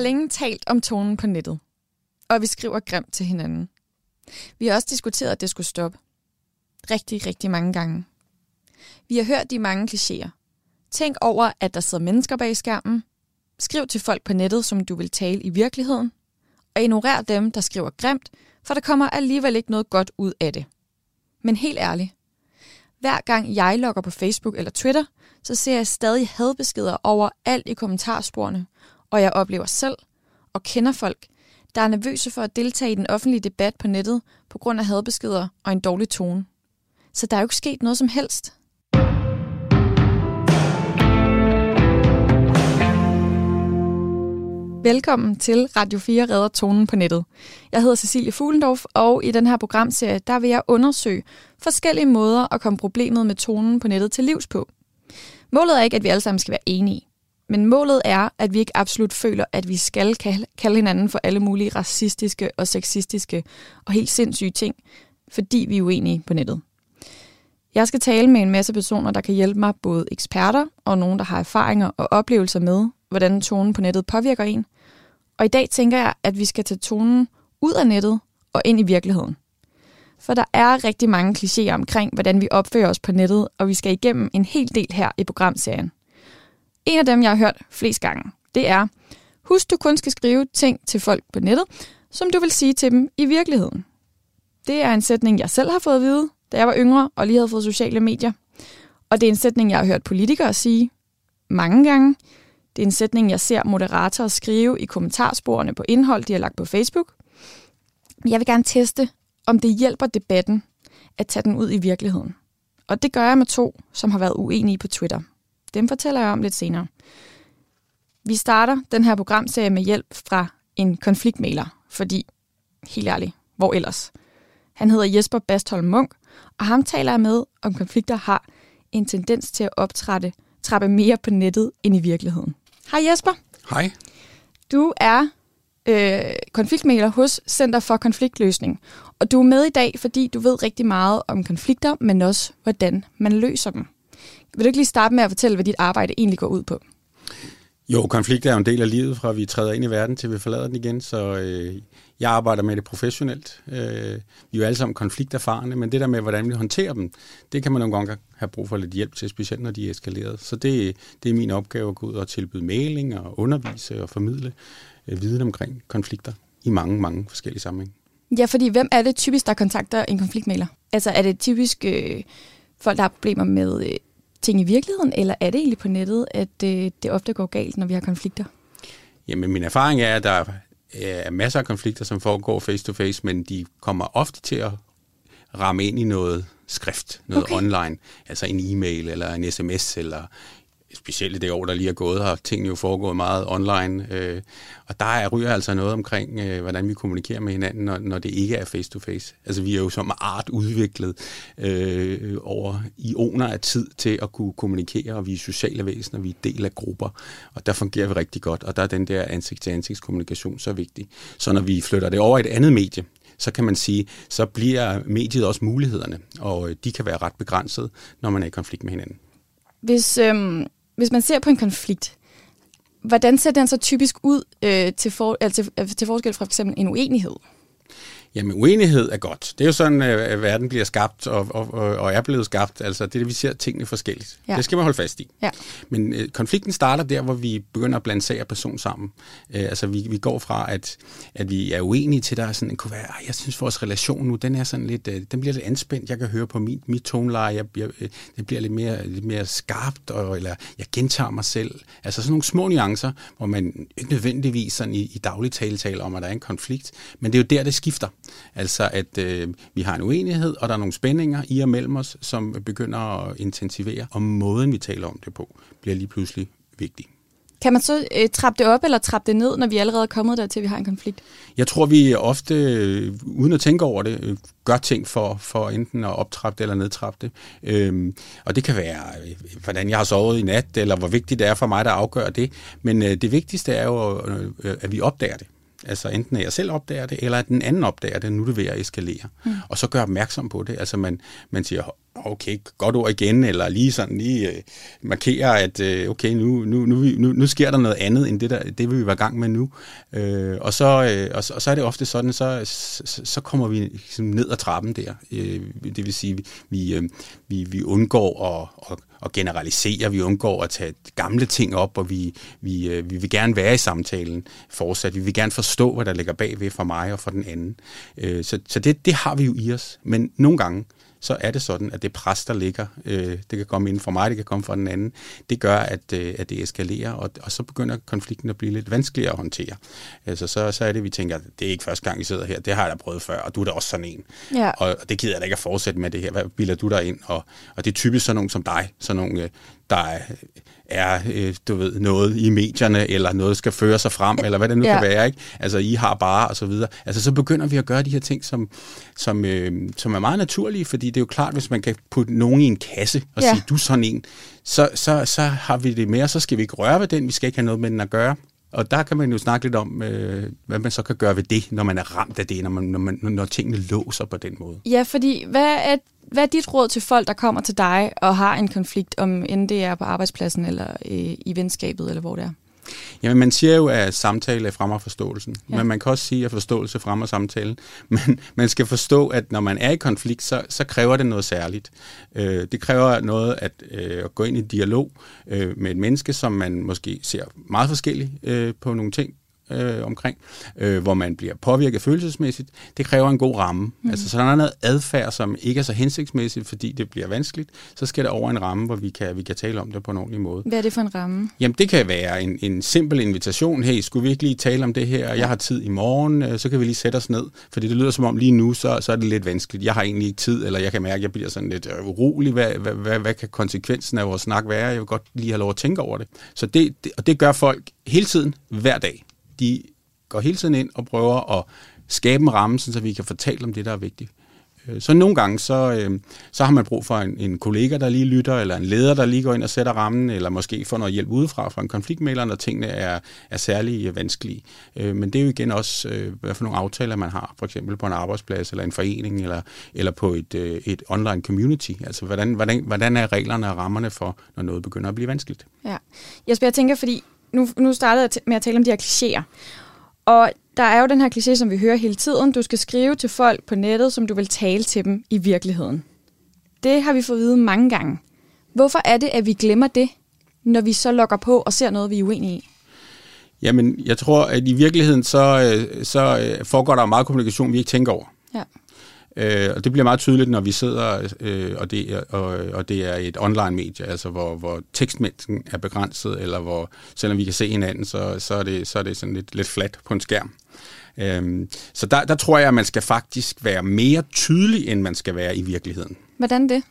har længe talt om tonen på nettet, og vi skriver grimt til hinanden. Vi har også diskuteret, at det skulle stoppe. Rigtig, rigtig mange gange. Vi har hørt de mange klichéer. Tænk over, at der sidder mennesker bag skærmen. Skriv til folk på nettet, som du vil tale i virkeligheden. Og ignorer dem, der skriver grimt, for der kommer alligevel ikke noget godt ud af det. Men helt ærligt. Hver gang jeg logger på Facebook eller Twitter, så ser jeg stadig hadbeskeder over alt i kommentarsporene, og jeg oplever selv og kender folk, der er nervøse for at deltage i den offentlige debat på nettet på grund af hadbeskeder og en dårlig tone. Så der er jo ikke sket noget som helst. Velkommen til Radio 4 redder tonen på nettet. Jeg hedder Cecilie Fuglendorf, og i den her programserie, der vil jeg undersøge forskellige måder at komme problemet med tonen på nettet til livs på. Målet er ikke, at vi alle sammen skal være enige. Men målet er, at vi ikke absolut føler, at vi skal kalde hinanden for alle mulige racistiske og sexistiske og helt sindssyge ting, fordi vi er uenige på nettet. Jeg skal tale med en masse personer, der kan hjælpe mig, både eksperter og nogen, der har erfaringer og oplevelser med, hvordan tonen på nettet påvirker en. Og i dag tænker jeg, at vi skal tage tonen ud af nettet og ind i virkeligheden. For der er rigtig mange klichéer omkring, hvordan vi opfører os på nettet, og vi skal igennem en hel del her i programserien. En af dem, jeg har hørt flest gange, det er, husk du kun skal skrive ting til folk på nettet, som du vil sige til dem i virkeligheden. Det er en sætning, jeg selv har fået at vide, da jeg var yngre og lige havde fået sociale medier. Og det er en sætning, jeg har hørt politikere sige mange gange. Det er en sætning, jeg ser moderatorer skrive i kommentarsporene på indhold, de har lagt på Facebook. Jeg vil gerne teste, om det hjælper debatten at tage den ud i virkeligheden. Og det gør jeg med to, som har været uenige på Twitter. Dem fortæller jeg om lidt senere. Vi starter den her programserie med hjælp fra en konfliktmaler, fordi, helt ærligt, hvor ellers? Han hedder Jesper Bastholm Munk, og ham taler jeg med, om konflikter har en tendens til at optrætte trappe mere på nettet end i virkeligheden. Hej Jesper. Hej. Du er øh, konfliktmæler hos Center for Konfliktløsning, og du er med i dag, fordi du ved rigtig meget om konflikter, men også hvordan man løser dem. Vil du ikke lige starte med at fortælle, hvad dit arbejde egentlig går ud på? Jo, konflikt er jo en del af livet, fra vi træder ind i verden til vi forlader den igen, så øh, jeg arbejder med det professionelt. Øh, vi er jo alle sammen konflikterfarne, men det der med, hvordan vi håndterer dem, det kan man nogle gange have brug for lidt hjælp til, specielt når de er eskaleret. Så det, det er min opgave at gå ud og tilbyde mailing og undervise og formidle øh, viden omkring konflikter i mange, mange forskellige sammenhænge. Ja, fordi hvem er det typisk, der kontakter en konfliktmaler? Altså er det typisk øh, folk, der har problemer med øh, ting i virkeligheden, eller er det egentlig på nettet, at øh, det ofte går galt, når vi har konflikter? Jamen, min erfaring er, at der er masser af konflikter, som foregår face-to-face, men de kommer ofte til at ramme ind i noget skrift, noget okay. online, altså en e-mail eller en sms eller specielt i det år, der lige er gået, har tingene jo foregået meget online. Øh, og der er ryger altså noget omkring, øh, hvordan vi kommunikerer med hinanden, når, når det ikke er face-to-face. Altså vi er jo som art udviklet øh, over ioner af tid til at kunne kommunikere, og vi er sociale væsener, vi er del af grupper, og der fungerer vi rigtig godt, og der er den der ansigt-til-ansigt kommunikation så vigtig. Så når vi flytter det over i et andet medie, så kan man sige, så bliver mediet også mulighederne, og øh, de kan være ret begrænset, når man er i konflikt med hinanden. Hvis, øhm, hvis man ser på en konflikt, hvordan ser den så typisk ud øh, til, for, altså, til forskel fra for eksempel en uenighed? Jamen, uenighed er godt. Det er jo sådan, at verden bliver skabt og, og, og er blevet skabt. Altså, det er det, vi ser tingene forskelligt. Ja. Det skal man holde fast i. Ja. Men øh, konflikten starter der, hvor vi begynder at blande sag og person sammen. Øh, altså, vi, vi går fra, at, at vi er uenige til, der er sådan, kunne være, jeg synes, vores relation nu, den er sådan lidt, øh, den bliver lidt anspændt. Jeg kan høre på mit, mit toneleje, jeg, jeg, øh, det bliver lidt mere, lidt mere skarpt, og, eller jeg gentager mig selv. Altså, sådan nogle små nuancer, hvor man ikke nødvendigvis sådan i, i daglig tale taler om, at der er en konflikt. Men det er jo der, det skifter. Altså at øh, vi har en uenighed, og der er nogle spændinger i og mellem os, som begynder at intensivere, og måden vi taler om det på, bliver lige pludselig vigtig. Kan man så øh, trappe det op eller trappe det ned, når vi allerede er kommet der til, vi har en konflikt? Jeg tror, vi ofte, øh, uden at tænke over det, øh, gør ting for, for enten at optrappe det eller nedtrappe det. Øhm, og det kan være, øh, hvordan jeg har sovet i nat, eller hvor vigtigt det er for mig, der afgør det. Men øh, det vigtigste er jo, øh, at vi opdager det. Altså enten at jeg selv opdager det, eller at den anden opdager det, nu er det ved at eskalere. Mm. Og så gør opmærksom på det. Altså man, man siger, okay, godt ord igen, eller lige sådan lige øh, markere, at øh, okay, nu, nu, nu, nu, nu sker der noget andet, end det, der, det vi var i gang med nu. Øh, og, så, øh, og, så, og så er det ofte sådan, så, så, så kommer vi ligesom ned ad trappen der. Øh, det vil sige, vi, øh, vi, vi undgår at, at, at generalisere, vi undgår at tage gamle ting op, og vi, vi, øh, vi vil gerne være i samtalen fortsat. Vi vil gerne forstå, hvad der ligger bagved for mig og for den anden. Øh, så så det, det har vi jo i os. Men nogle gange, så er det sådan, at det pres, der ligger, øh, det kan komme ind fra mig, det kan komme fra den anden, det gør, at, øh, at det eskalerer, og, og så begynder konflikten at blive lidt vanskeligere at håndtere. Altså, så, så er det, vi tænker, det er ikke første gang, vi sidder her, det har jeg da prøvet før, og du er da også sådan en. Ja. Og, og det gider jeg da ikke at fortsætte med det her. Hvad bilder du dig ind? Og, og det er typisk sådan nogen som dig, sådan nogle, øh, der er, øh, du ved, noget i medierne, eller noget skal føre sig frem, eller hvad det nu ja. kan være, ikke? Altså, I har bare, og så videre. Altså, så begynder vi at gøre de her ting, som, som, øh, som er meget naturlige, fordi det er jo klart, hvis man kan putte nogen i en kasse og ja. sige, du er sådan en, så, så, så har vi det mere, så skal vi ikke røre ved den, vi skal ikke have noget med den at gøre. Og der kan man jo snakke lidt om, øh, hvad man så kan gøre ved det, når man er ramt af det, når, man, når, man, når tingene låser på den måde. Ja, fordi hvad er, hvad er dit råd til folk, der kommer til dig og har en konflikt, om end det er på arbejdspladsen eller øh, i venskabet, eller hvor det er? Jamen, man siger jo, at samtale fremmer forståelsen. Ja. Men man kan også sige, at forståelse fremmer samtalen. Men man skal forstå, at når man er i konflikt, så, så kræver det noget særligt. Øh, det kræver noget at, øh, at gå ind i dialog øh, med et menneske, som man måske ser meget forskelligt øh, på nogle ting øh, omkring, øh, hvor man bliver påvirket følelsesmæssigt, det kræver en god ramme. Mm. Altså, så der er noget adfærd, som ikke er så hensigtsmæssigt, fordi det bliver vanskeligt, så skal det over en ramme, hvor vi kan, vi kan tale om det på en ordentlig måde. Hvad er det for en ramme? Jamen, det kan være en, en simpel invitation. Hey, skulle vi ikke lige tale om det her? Jeg har tid i morgen, øh, så kan vi lige sætte os ned. Fordi det lyder som om lige nu, så, så er det lidt vanskeligt. Jeg har egentlig ikke tid, eller jeg kan mærke, at jeg bliver sådan lidt øh, urolig. Hvad, hvad, hvad, hvad kan konsekvensen af vores snak være? Jeg vil godt lige have lov at tænke over det. Så det, det, og det gør folk hele tiden, hver dag de går hele tiden ind og prøver at skabe en ramme, så vi kan fortælle om det, der er vigtigt. Øh, så nogle gange, så, øh, så har man brug for en, en kollega, der lige lytter, eller en leder, der lige går ind og sætter rammen, eller måske får noget hjælp udefra fra en konfliktmægler, når tingene er, er særlig øh, vanskelige. Men det er jo igen også, hvad for nogle aftaler man har, for eksempel på en arbejdsplads, eller en forening, eller, eller på et, et online community. Altså, hvordan, hvordan, hvordan er reglerne og rammerne for, når noget begynder at blive vanskeligt? Ja. Jesper, jeg tænker, fordi nu, nu startede jeg med at tale om de her klichéer. Og der er jo den her kliché, som vi hører hele tiden. Du skal skrive til folk på nettet, som du vil tale til dem i virkeligheden. Det har vi fået at vide mange gange. Hvorfor er det, at vi glemmer det, når vi så logger på og ser noget, vi er uenige i? Jamen, jeg tror, at i virkeligheden så, øh, så øh, foregår der meget kommunikation, vi ikke tænker over. Ja. Øh, og det bliver meget tydeligt, når vi sidder, øh, og, det er, og, og det er et online medie, altså hvor, hvor tekstmængden er begrænset, eller hvor selvom vi kan se hinanden, så, så, er, det, så er det sådan lidt, lidt flat på en skærm. Øh, så der, der tror jeg, at man skal faktisk være mere tydelig, end man skal være i virkeligheden. Hvordan det?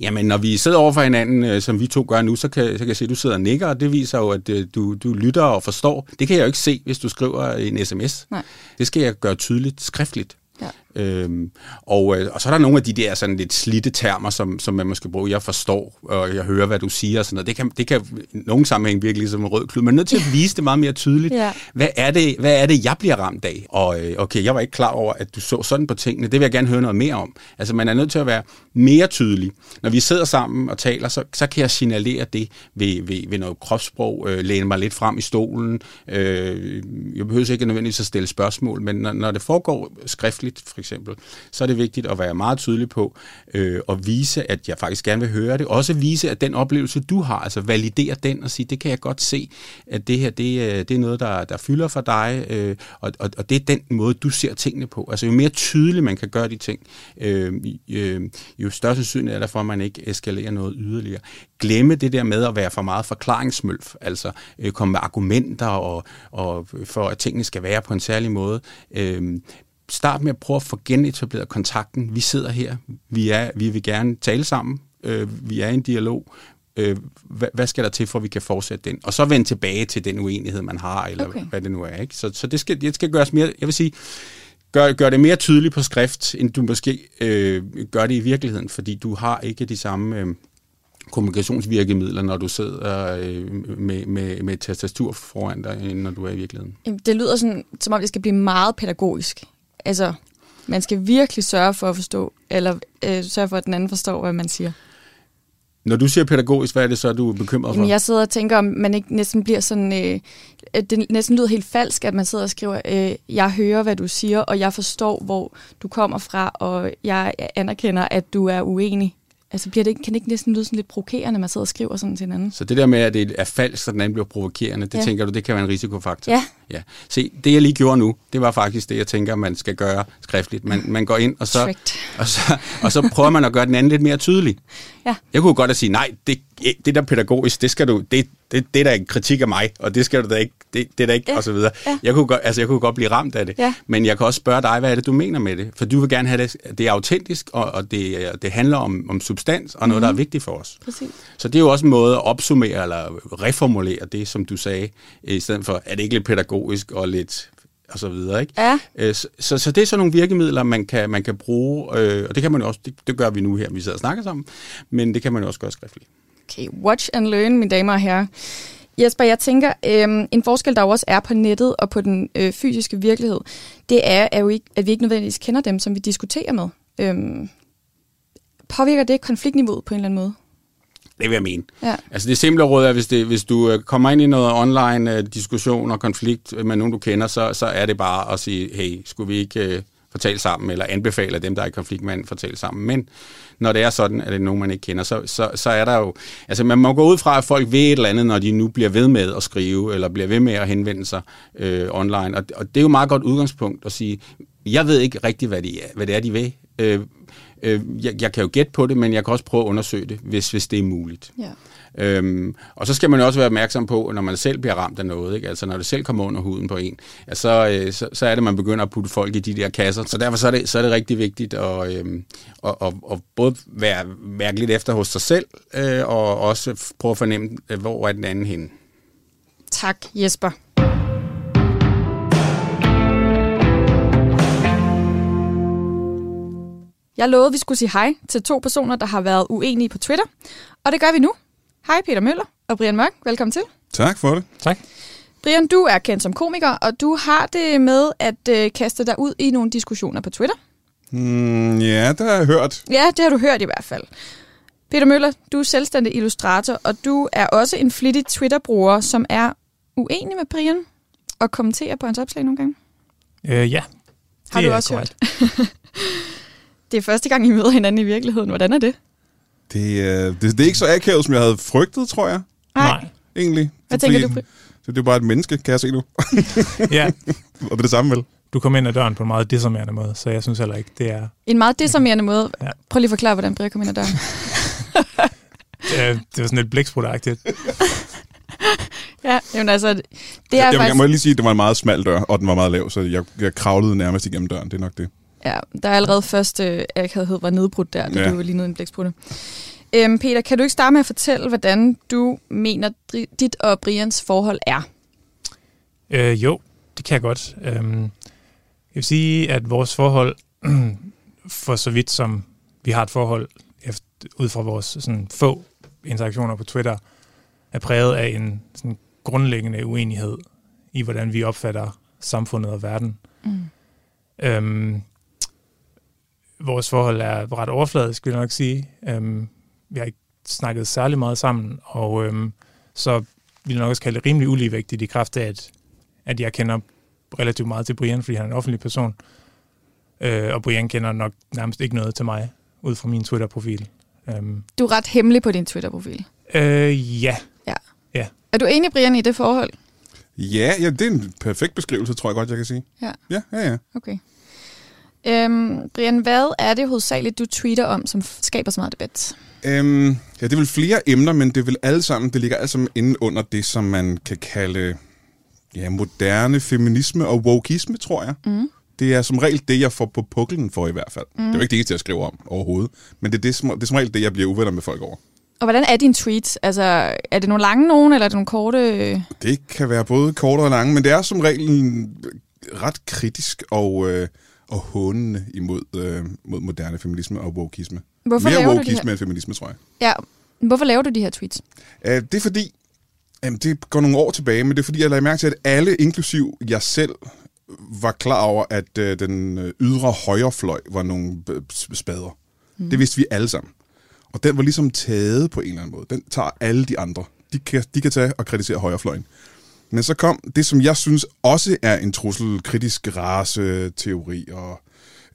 Jamen, når vi sidder over for hinanden, øh, som vi to gør nu, så kan, så kan jeg se, at du sidder og nikker, og det viser jo, at øh, du, du lytter og forstår. Det kan jeg jo ikke se, hvis du skriver en sms. Nej. Det skal jeg gøre tydeligt skriftligt. Ja. Øhm, og, øh, og så er der nogle af de der sådan lidt slitte termer, som, som man måske bruger. Jeg forstår, og jeg hører, hvad du siger. Og sådan noget. Det, kan, det kan i nogle sammenhæng virkelig som en rød klud. Man er nødt til at vise det meget mere tydeligt. ja. hvad, er det, hvad er det, jeg bliver ramt af? Og øh, okay, jeg var ikke klar over, at du så sådan på tingene. Det vil jeg gerne høre noget mere om. Altså, man er nødt til at være mere tydelig. Når vi sidder sammen og taler, så, så kan jeg signalere det ved, ved, ved noget kropssprog, øh, læne mig lidt frem i stolen. Øh, jeg behøver ikke nødvendigvis at stille spørgsmål, men når, når det foregår skriftligt, for eksempel, så er det vigtigt at være meget tydelig på øh, og vise, at jeg faktisk gerne vil høre det. Også vise, at den oplevelse, du har, altså validere den og sige, det kan jeg godt se, at det her, det, øh, det er noget, der, der fylder for dig, øh, og, og, og det er den måde, du ser tingene på. Altså jo mere tydelig man kan gøre de ting, øh, øh, jo større sandsynlighed er der for, at man ikke eskalerer noget yderligere. Glemme det der med at være for meget forklaringsmølf, altså øh, komme med argumenter og, og for, at tingene skal være på en særlig måde. Øh, start med at prøve at få genetableret kontakten. Vi sidder her, vi, er, vi vil gerne tale sammen, øh, vi er i en dialog. Øh, hvad, hvad skal der til, for at vi kan fortsætte den? Og så vende tilbage til den uenighed, man har, eller okay. hvad det nu er. Ikke? Så, så det, skal, det skal gøres mere, jeg vil sige, gør, gør det mere tydeligt på skrift, end du måske øh, gør det i virkeligheden, fordi du har ikke de samme... Øh, kommunikationsvirkemidler, når du sidder øh, med, med, med et tastatur foran dig, når du er i virkeligheden? Det lyder sådan, som om det skal blive meget pædagogisk. Altså, man skal virkelig sørge for at forstå, eller øh, sørge for, at den anden forstår, hvad man siger. Når du siger pædagogisk, hvad er det så, du er bekymret for? Jamen, jeg sidder og tænker, om man ikke næsten bliver sådan... Øh, at det næsten lyder helt falsk, at man sidder og skriver, øh, jeg hører, hvad du siger, og jeg forstår, hvor du kommer fra, og jeg anerkender, at du er uenig. Altså bliver det kan det ikke næsten lyde sådan lidt provokerende, når man sidder og skriver sådan til hinanden? Så det der med, at det er falsk, så den anden bliver provokerende, det Ja. tænker du, det kan være en risikofaktor? Ja. ja. Se, det jeg lige gjorde nu, det var faktisk det, jeg tænker, man skal gøre skriftligt. Man, man går ind, og så, Tricked. og, så, og så prøver man at gøre den anden lidt mere tydelig. Ja. Jeg kunne godt at sige, nej, det, det der pædagogisk, det skal du, det, det, det er da en kritik af mig, og det skal du da ikke, det, det er da ikke, Ja. og så videre. Ja. Jeg kunne, godt, altså, jeg kunne godt blive ramt af det, Ja. men jeg kan også spørge dig, hvad er det, du mener med det? For du vil gerne have det, det er autentisk, og, og det, det handler om, om substans, og noget, Mhm. der er vigtigt for os. Præcis. Så det er jo også en måde at opsummere eller reformulere det, som du sagde, i stedet for, er det ikke lidt pædagogisk og lidt og så videre, ikke? Ja. Øh, Så, så, så det er sådan nogle virkemidler, man kan, man kan bruge, øh, og det kan man jo også, det, det gør vi nu her, vi sidder og snakker sammen, men det kan man jo også gøre skriftligt. Okay, watch and learn, mine damer og herrer. Jesper, jeg tænker, øhm, en forskel, der jo også er på nettet og på den øh, fysiske virkelighed, det er, er jo ikke, at vi ikke nødvendigvis kender dem, som vi diskuterer med. Øhm, påvirker det konfliktniveauet på en eller anden måde? Det vil jeg mene. Ja. Altså det simple råd er, hvis, det, hvis du øh, kommer ind i noget online øh, diskussion og konflikt med nogen, du kender, så, så er det bare at sige, hey, skulle vi ikke øh, fortælle sammen, eller anbefaler dem, der er i konflikt med anden, fortælle sammen. Men når det er sådan, at det er nogen, man ikke kender, så, så, så er der jo... Altså man må gå ud fra, at folk ved et eller andet, når de nu bliver ved med at skrive, eller bliver ved med at henvende sig øh, online. Og, og det er jo et meget godt udgangspunkt at sige, jeg ved ikke rigtigt, hvad, de er, hvad det er, de vil. Øh, øh, jeg, jeg kan jo gætte på det, men jeg kan også prøve at undersøge det, hvis, hvis det er muligt. Ja. Øhm, og så skal man jo også være opmærksom på, når man selv bliver ramt af noget, ikke? altså når det selv kommer under huden på en, ja, så, øh, så, så er det, man begynder at putte folk i de der kasser. Så derfor så er det, så er det rigtig vigtigt at, øhm, at, at, at både være, mærke lidt efter hos sig selv, øh, og også prøve at fornemme, øh, hvor er den anden henne. Tak, Jesper. Jeg lovede, at vi skulle sige hej til to personer, der har været uenige på Twitter. Og det gør vi nu. Hej Peter Møller og Brian Mørk. Velkommen til. Tak for det. Tak. Brian, du er kendt som komiker, og du har det med at øh, kaste dig ud i nogle diskussioner på Twitter. Mm, ja, det har jeg hørt. Ja, det har du hørt i hvert fald. Peter Møller, du er selvstændig illustrator, og du er også en flittig Twitter-bruger, som er uenig med Brian og kommenterer på hans opslag nogle gange. Øh, ja. Har Det du er også korrekt. hørt? det er første gang, I møder hinanden i virkeligheden. Hvordan er det? Det, øh, det, det er ikke så akavet, som jeg havde frygtet, tror jeg, Nej. egentlig. Hvad Fordi tænker du? Det, det er bare et menneske, kan jeg se nu. Ja, Og det er det samme, vel? du kom ind ad døren på en meget disarmerende måde, så jeg synes heller ikke, det er... En meget desarmerende måde. Ja. Prøv lige at forklare, hvordan Brian kom ind ad døren. Øh, det var sådan lidt blæksprutagtigt. ja, jamen altså, det Det er jeg, jeg faktisk... må lige sige, at det var en meget smal dør, og den var meget lav, så jeg, jeg kravlede nærmest igennem døren. Det er nok det. Ja, der er allerede første akavhed var nedbrudt der, da Ja. du lignede en blæksprutte. Øhm, Peter, kan du ikke starte med at fortælle, hvordan du mener, dit og Brians forhold er? Øh, jo, det kan jeg godt. Øhm, jeg vil sige, at vores forhold, for så vidt som vi har et forhold, efter, ud fra vores sådan, få interaktioner på Twitter, er præget af en sådan, grundlæggende uenighed i, hvordan vi opfatter samfundet og verden. Mm. Øhm, vores forhold er ret overfladisk, vil jeg nok sige. Øhm, vi har ikke snakket særlig meget sammen, og øhm, så vil jeg nok også kalde det rimelig uligevægtigt i kraft af, at, at jeg kender relativt meget til Brian, fordi han er en offentlig person. Øh, og Brian kender nok nærmest ikke noget til mig, ud fra min Twitter-profil. Øhm, Du er ret hemmelig på din Twitter-profil. øh, ja, Er du enig, Brian, i det forhold? Ja, ja, det er en perfekt beskrivelse, tror jeg godt, jeg kan sige. Ja. Ja, ja, ja. Okay. Øhm, Brian, hvad er det hovedsageligt, du tweeter om, som skaber så meget debat? Øhm, ja, det er vel flere emner, men det er vel alle sammen, det ligger alle sammen inde under det, som man kan kalde ja, moderne feminisme og wokeisme, tror jeg. Mm. Det er som regel det, jeg får på puklen for i hvert fald. Mm. Det er jo ikke det eneste, jeg skriver om overhovedet, men det er, det, som, det er som regel det, jeg bliver uvenner med folk over. Og hvordan er dine tweets? Altså, er det nogle lange nogen, eller er det nogle korte? Det kan være både kort og lange, men det er som regel ret kritisk og, øh, og hånende imod øh, mod moderne feminisme og wokeisme. Hvorfor Mere laver du de wokeisme her? end feminisme, tror jeg. Ja, hvorfor laver du de her tweets? Uh, det er fordi, jamen, det går nogle år tilbage, men det er fordi, jeg lader mærke til, at alle, inklusiv jeg selv, var klar over, at øh, den øh, ydre højrefløj var nogle øh, spader. Mm. Det vidste vi alle sammen. Og den var ligesom taget på en eller anden måde. Den tager alle de andre. De kan, de kan tage og kritisere højrefløjen. Men så kom det, som jeg synes også er en trussel, kritisk race-teori og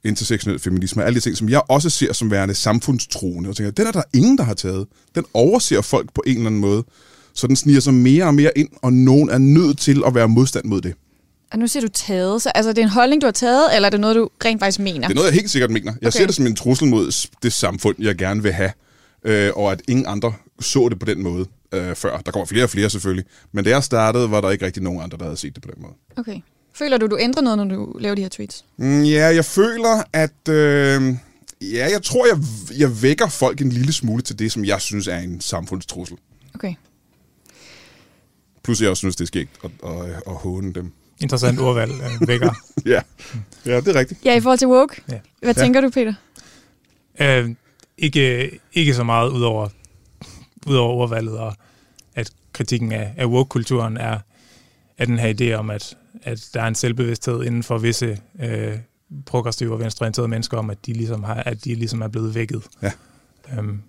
intersektionel feminisme, alle de ting, som jeg også ser som værende samfundstroende, og tænker, den er der ingen, der har taget. Den overser folk på en eller anden måde, så den sniger sig mere og mere ind, og nogen er nødt til at være modstand mod det. Og nu siger du taget, så altså, det er en holdning, du har taget, eller er det noget, du rent faktisk mener? Det er noget, jeg helt sikkert mener. Jeg okay. ser det som en trussel mod det samfund, jeg gerne vil have, øh, og at ingen andre så det på den måde øh, før. Der kommer flere og flere selvfølgelig, men da jeg startede, var der ikke rigtig nogen andre, der havde set det på den måde. Okay. Føler du, du ændrer noget, når du laver de her tweets? Mm, ja, jeg føler, at... Øh, ja, jeg tror, jeg, jeg vækker folk en lille smule til det, som jeg synes er en samfundstrussel. Okay. Plus jeg også synes, det er skægt at, at, at håne dem. Interessant ordvalg, øh, vækker. ja. ja, det er rigtigt. Ja, i forhold til woke. Ja. Hvad Ja. tænker du, Peter? Øh, ikke, ikke så meget udover, udover ordvalget, og at kritikken af, af woke-kulturen er, er den her idé om, at, at der er en selvbevidsthed inden for visse øh, progressive og venstreorienterede mennesker om, at de ligesom, har, at de ligesom er blevet vækket. Ja. Øhm,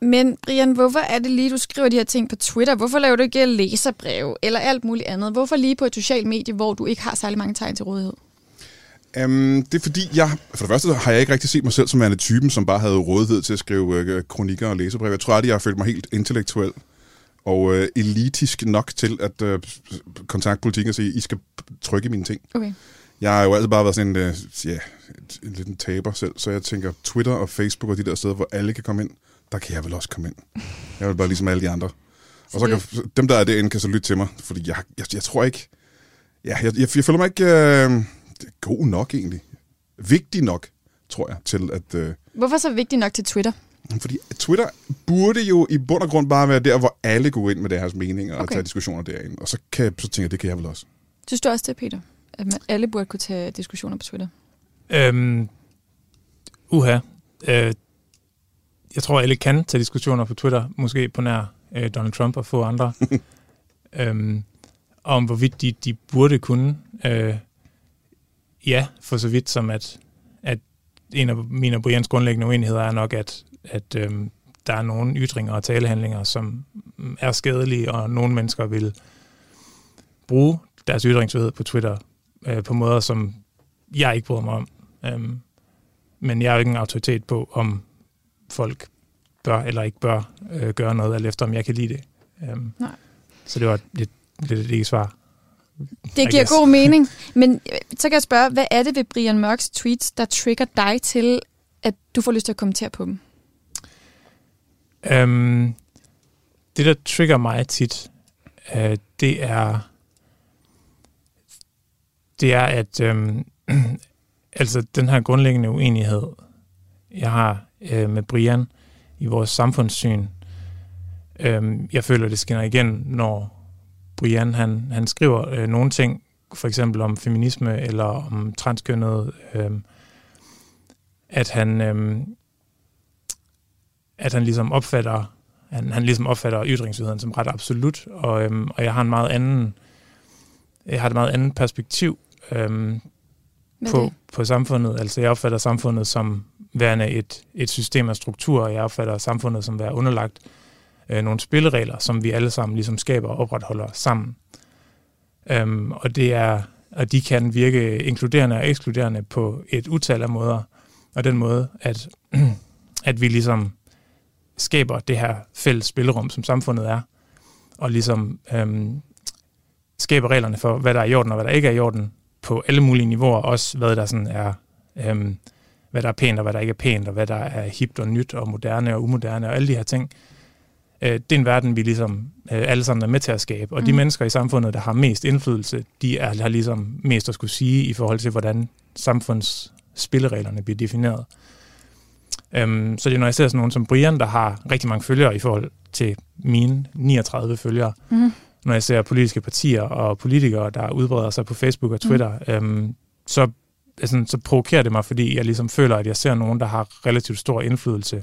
Men Brian, hvorfor er det lige, du skriver de her ting på Twitter? Hvorfor laver du ikke læserbreve eller alt muligt andet? Hvorfor lige på et socialt medie, hvor du ikke har særlig mange tegn til rådighed? Um, det er fordi, jeg, for det første har jeg ikke rigtig set mig selv som værende typen, som bare havde rådighed til at skrive øh, kronikker og læserbrev. Jeg tror aldrig, jeg har følt mig helt intellektuel og øh, elitisk nok til at øh, kontakte politikken og sige, I skal trykke mine ting. Okay. Jeg har jo altid bare været sådan en, øh, ja, en liten taber selv, så jeg tænker, Twitter og Facebook og de der steder, hvor alle kan komme ind, der kan jeg vel også komme ind. Jeg vil bare ligesom alle de andre. Og så kan, dem, der er derinde, kan så lytte til mig, fordi jeg, jeg, jeg tror ikke... Ja, jeg, jeg, jeg føler mig ikke øh, god nok egentlig. Vigtig nok, tror jeg, til at... Øh, Hvorfor så vigtigt nok til Twitter? fordi Twitter burde jo i bund og grund bare være der, hvor alle går ind med deres meninger og Okay. tager diskussioner derinde. Og så, kan, jeg- så tænker jeg, det kan jeg vel også. Synes du også det, Peter? At man, alle burde kunne tage diskussioner på Twitter? Øhm, uha. Øh, jeg tror, alle kan tage diskussioner på Twitter, måske på nær øh, Donald Trump og få andre, øhm, om hvorvidt de, de burde kunne. Øh, ja, for så vidt som at, at en af mine og Brians grundlæggende uenigheder er nok, at, at øhm, der er nogle ytringer og talehandlinger, som mm, er skadelige, og nogle mennesker vil bruge deres ytringsfrihed på Twitter øh, på måder, som jeg ikke bryder mig om. Øhm, men jeg er jo ikke en autoritet på, om folk bør eller ikke bør øh, gøre noget, eller efter om jeg kan lide det. Øhm, Nej. Så det var lidt, lidt et ikke-svar. Det giver god mening. Men øh, så kan jeg spørge, hvad er det ved Brian Mørks tweets, der trigger dig til, at du får lyst til at kommentere på dem? Øhm, det, der trigger mig tit, øh, det er, det er, at øhm, altså den her grundlæggende uenighed, jeg har øh, med Brian i vores samfundssyn, øhm, jeg føler, det skinner igen, når Brian han, han skriver øh, nogle ting, for eksempel om feminisme eller om transkønnet, øhm, at han øhm, at han ligesom opfatter han, han ligesom opfatter ytringsfriheden som ret absolut, og, øhm, og jeg har en meget anden jeg har et meget andet perspektiv Med på, det? på samfundet. Altså jeg opfatter samfundet som værende et, et system af struktur, og jeg opfatter samfundet som være underlagt øh, Øh, nogle spilleregler, som vi alle sammen ligesom skaber og opretholder sammen. Øhm, og det er, og de kan virke inkluderende og ekskluderende på et utal af måder, og den måde, at, at vi ligesom skaber det her fælles spillerum, som samfundet er, og ligesom øhm, skaber reglerne for, hvad der er i orden og hvad der ikke er i orden, på alle mulige niveauer, også hvad der sådan er, øhm, hvad der er pænt og hvad der ikke er pænt, og hvad der er hipt og nyt og moderne og umoderne og alle de her ting. Øh, det er en verden, vi ligesom øh, alle sammen er med til at skabe. Og mm. de Mm. mennesker i samfundet, der har mest indflydelse, de er, har ligesom mest at skulle sige i forhold til, hvordan samfundsspillereglerne bliver defineret. Øhm, så det er, når jeg ser sådan nogen som Brian, der har rigtig mange følgere i forhold til mine 39 følgere, Mm. når jeg ser politiske partier og politikere, der udbreder sig på Facebook og Twitter, mm. øhm, så, altså, så provokerer det mig, fordi jeg ligesom føler, at jeg ser nogen, der har relativt stor indflydelse,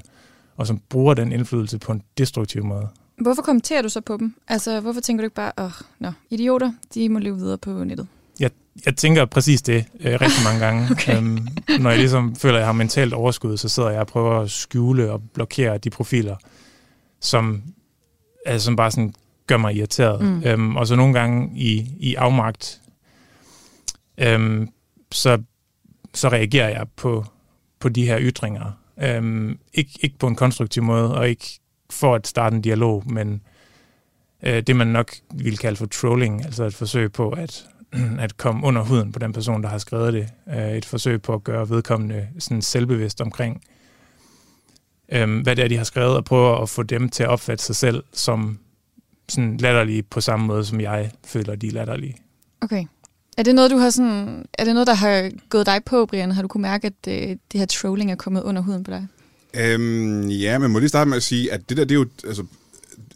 og som bruger den indflydelse på en destruktiv måde. Hvorfor kommenterer du så på dem? Altså, hvorfor tænker du ikke bare, åh, nå, idioter, de må leve videre på nettet? jeg tænker præcis det øh, rigtig mange gange. Okay. Øhm, når jeg ligesom føler, at jeg har mentalt overskud, så sidder jeg og prøver at skjule og blokere de profiler, som, altså, som bare sådan gør mig irriteret. Mm. Øhm, og så nogle gange i, i afmagt, øhm, så, så reagerer jeg på, på de her ytringer. Øhm, ikke, ikke på en konstruktiv måde, og ikke for at starte en dialog, men øh, det man nok vil kalde for trolling, altså et forsøg på at, at komme under huden på den person, der har skrevet det. Øh, et forsøg på at gøre vedkommende sådan selvbevidst omkring, øh, hvad det er, de har skrevet, og prøve at få dem til at opfatte sig selv som sådan latterlige på samme måde, som jeg føler, de er latterlige. Okay. Er det noget, du har sådan, er det noget, der har gået dig på, Brian? Har du kunne mærke, at øh, det her trolling er kommet under huden på dig? Øhm, ja, men må lige starte med at sige, at det der, det er jo, altså,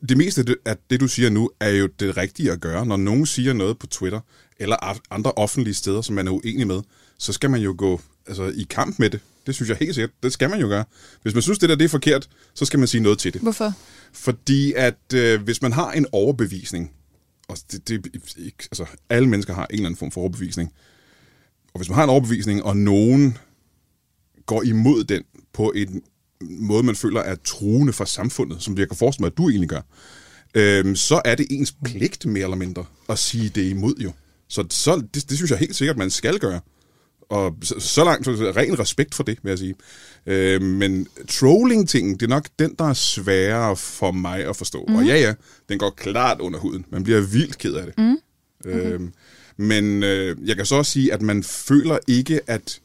det meste af det, du siger nu, er jo det rigtige at gøre. Når nogen siger noget på Twitter, eller andre offentlige steder, som man er uenig med, så skal man jo gå altså, i kamp med det. Det synes jeg helt sikkert. Det skal man jo gøre. Hvis man synes, det der det er forkert, så skal man sige noget til det. Hvorfor? Fordi at øh, hvis man har en overbevisning, og det, det, ikke, altså, alle mennesker har en eller anden form for overbevisning, og hvis man har en overbevisning, og nogen går imod den på en måde, man føler er truende for samfundet, som jeg kan forestille mig, at du egentlig gør, øhm, så er det ens pligt mere eller mindre at sige det imod jo. Så, så det, det synes jeg helt sikkert, man skal gøre. Og så, så langt, så ren respekt for det, vil jeg sige. Øh, men trolling-tingen, det er nok den, der er sværere for mig at forstå. Mm. Og ja, ja, den går klart under huden. Man bliver vildt ked af det. Mm. Øh, men øh, jeg kan så også sige, at man føler ikke, at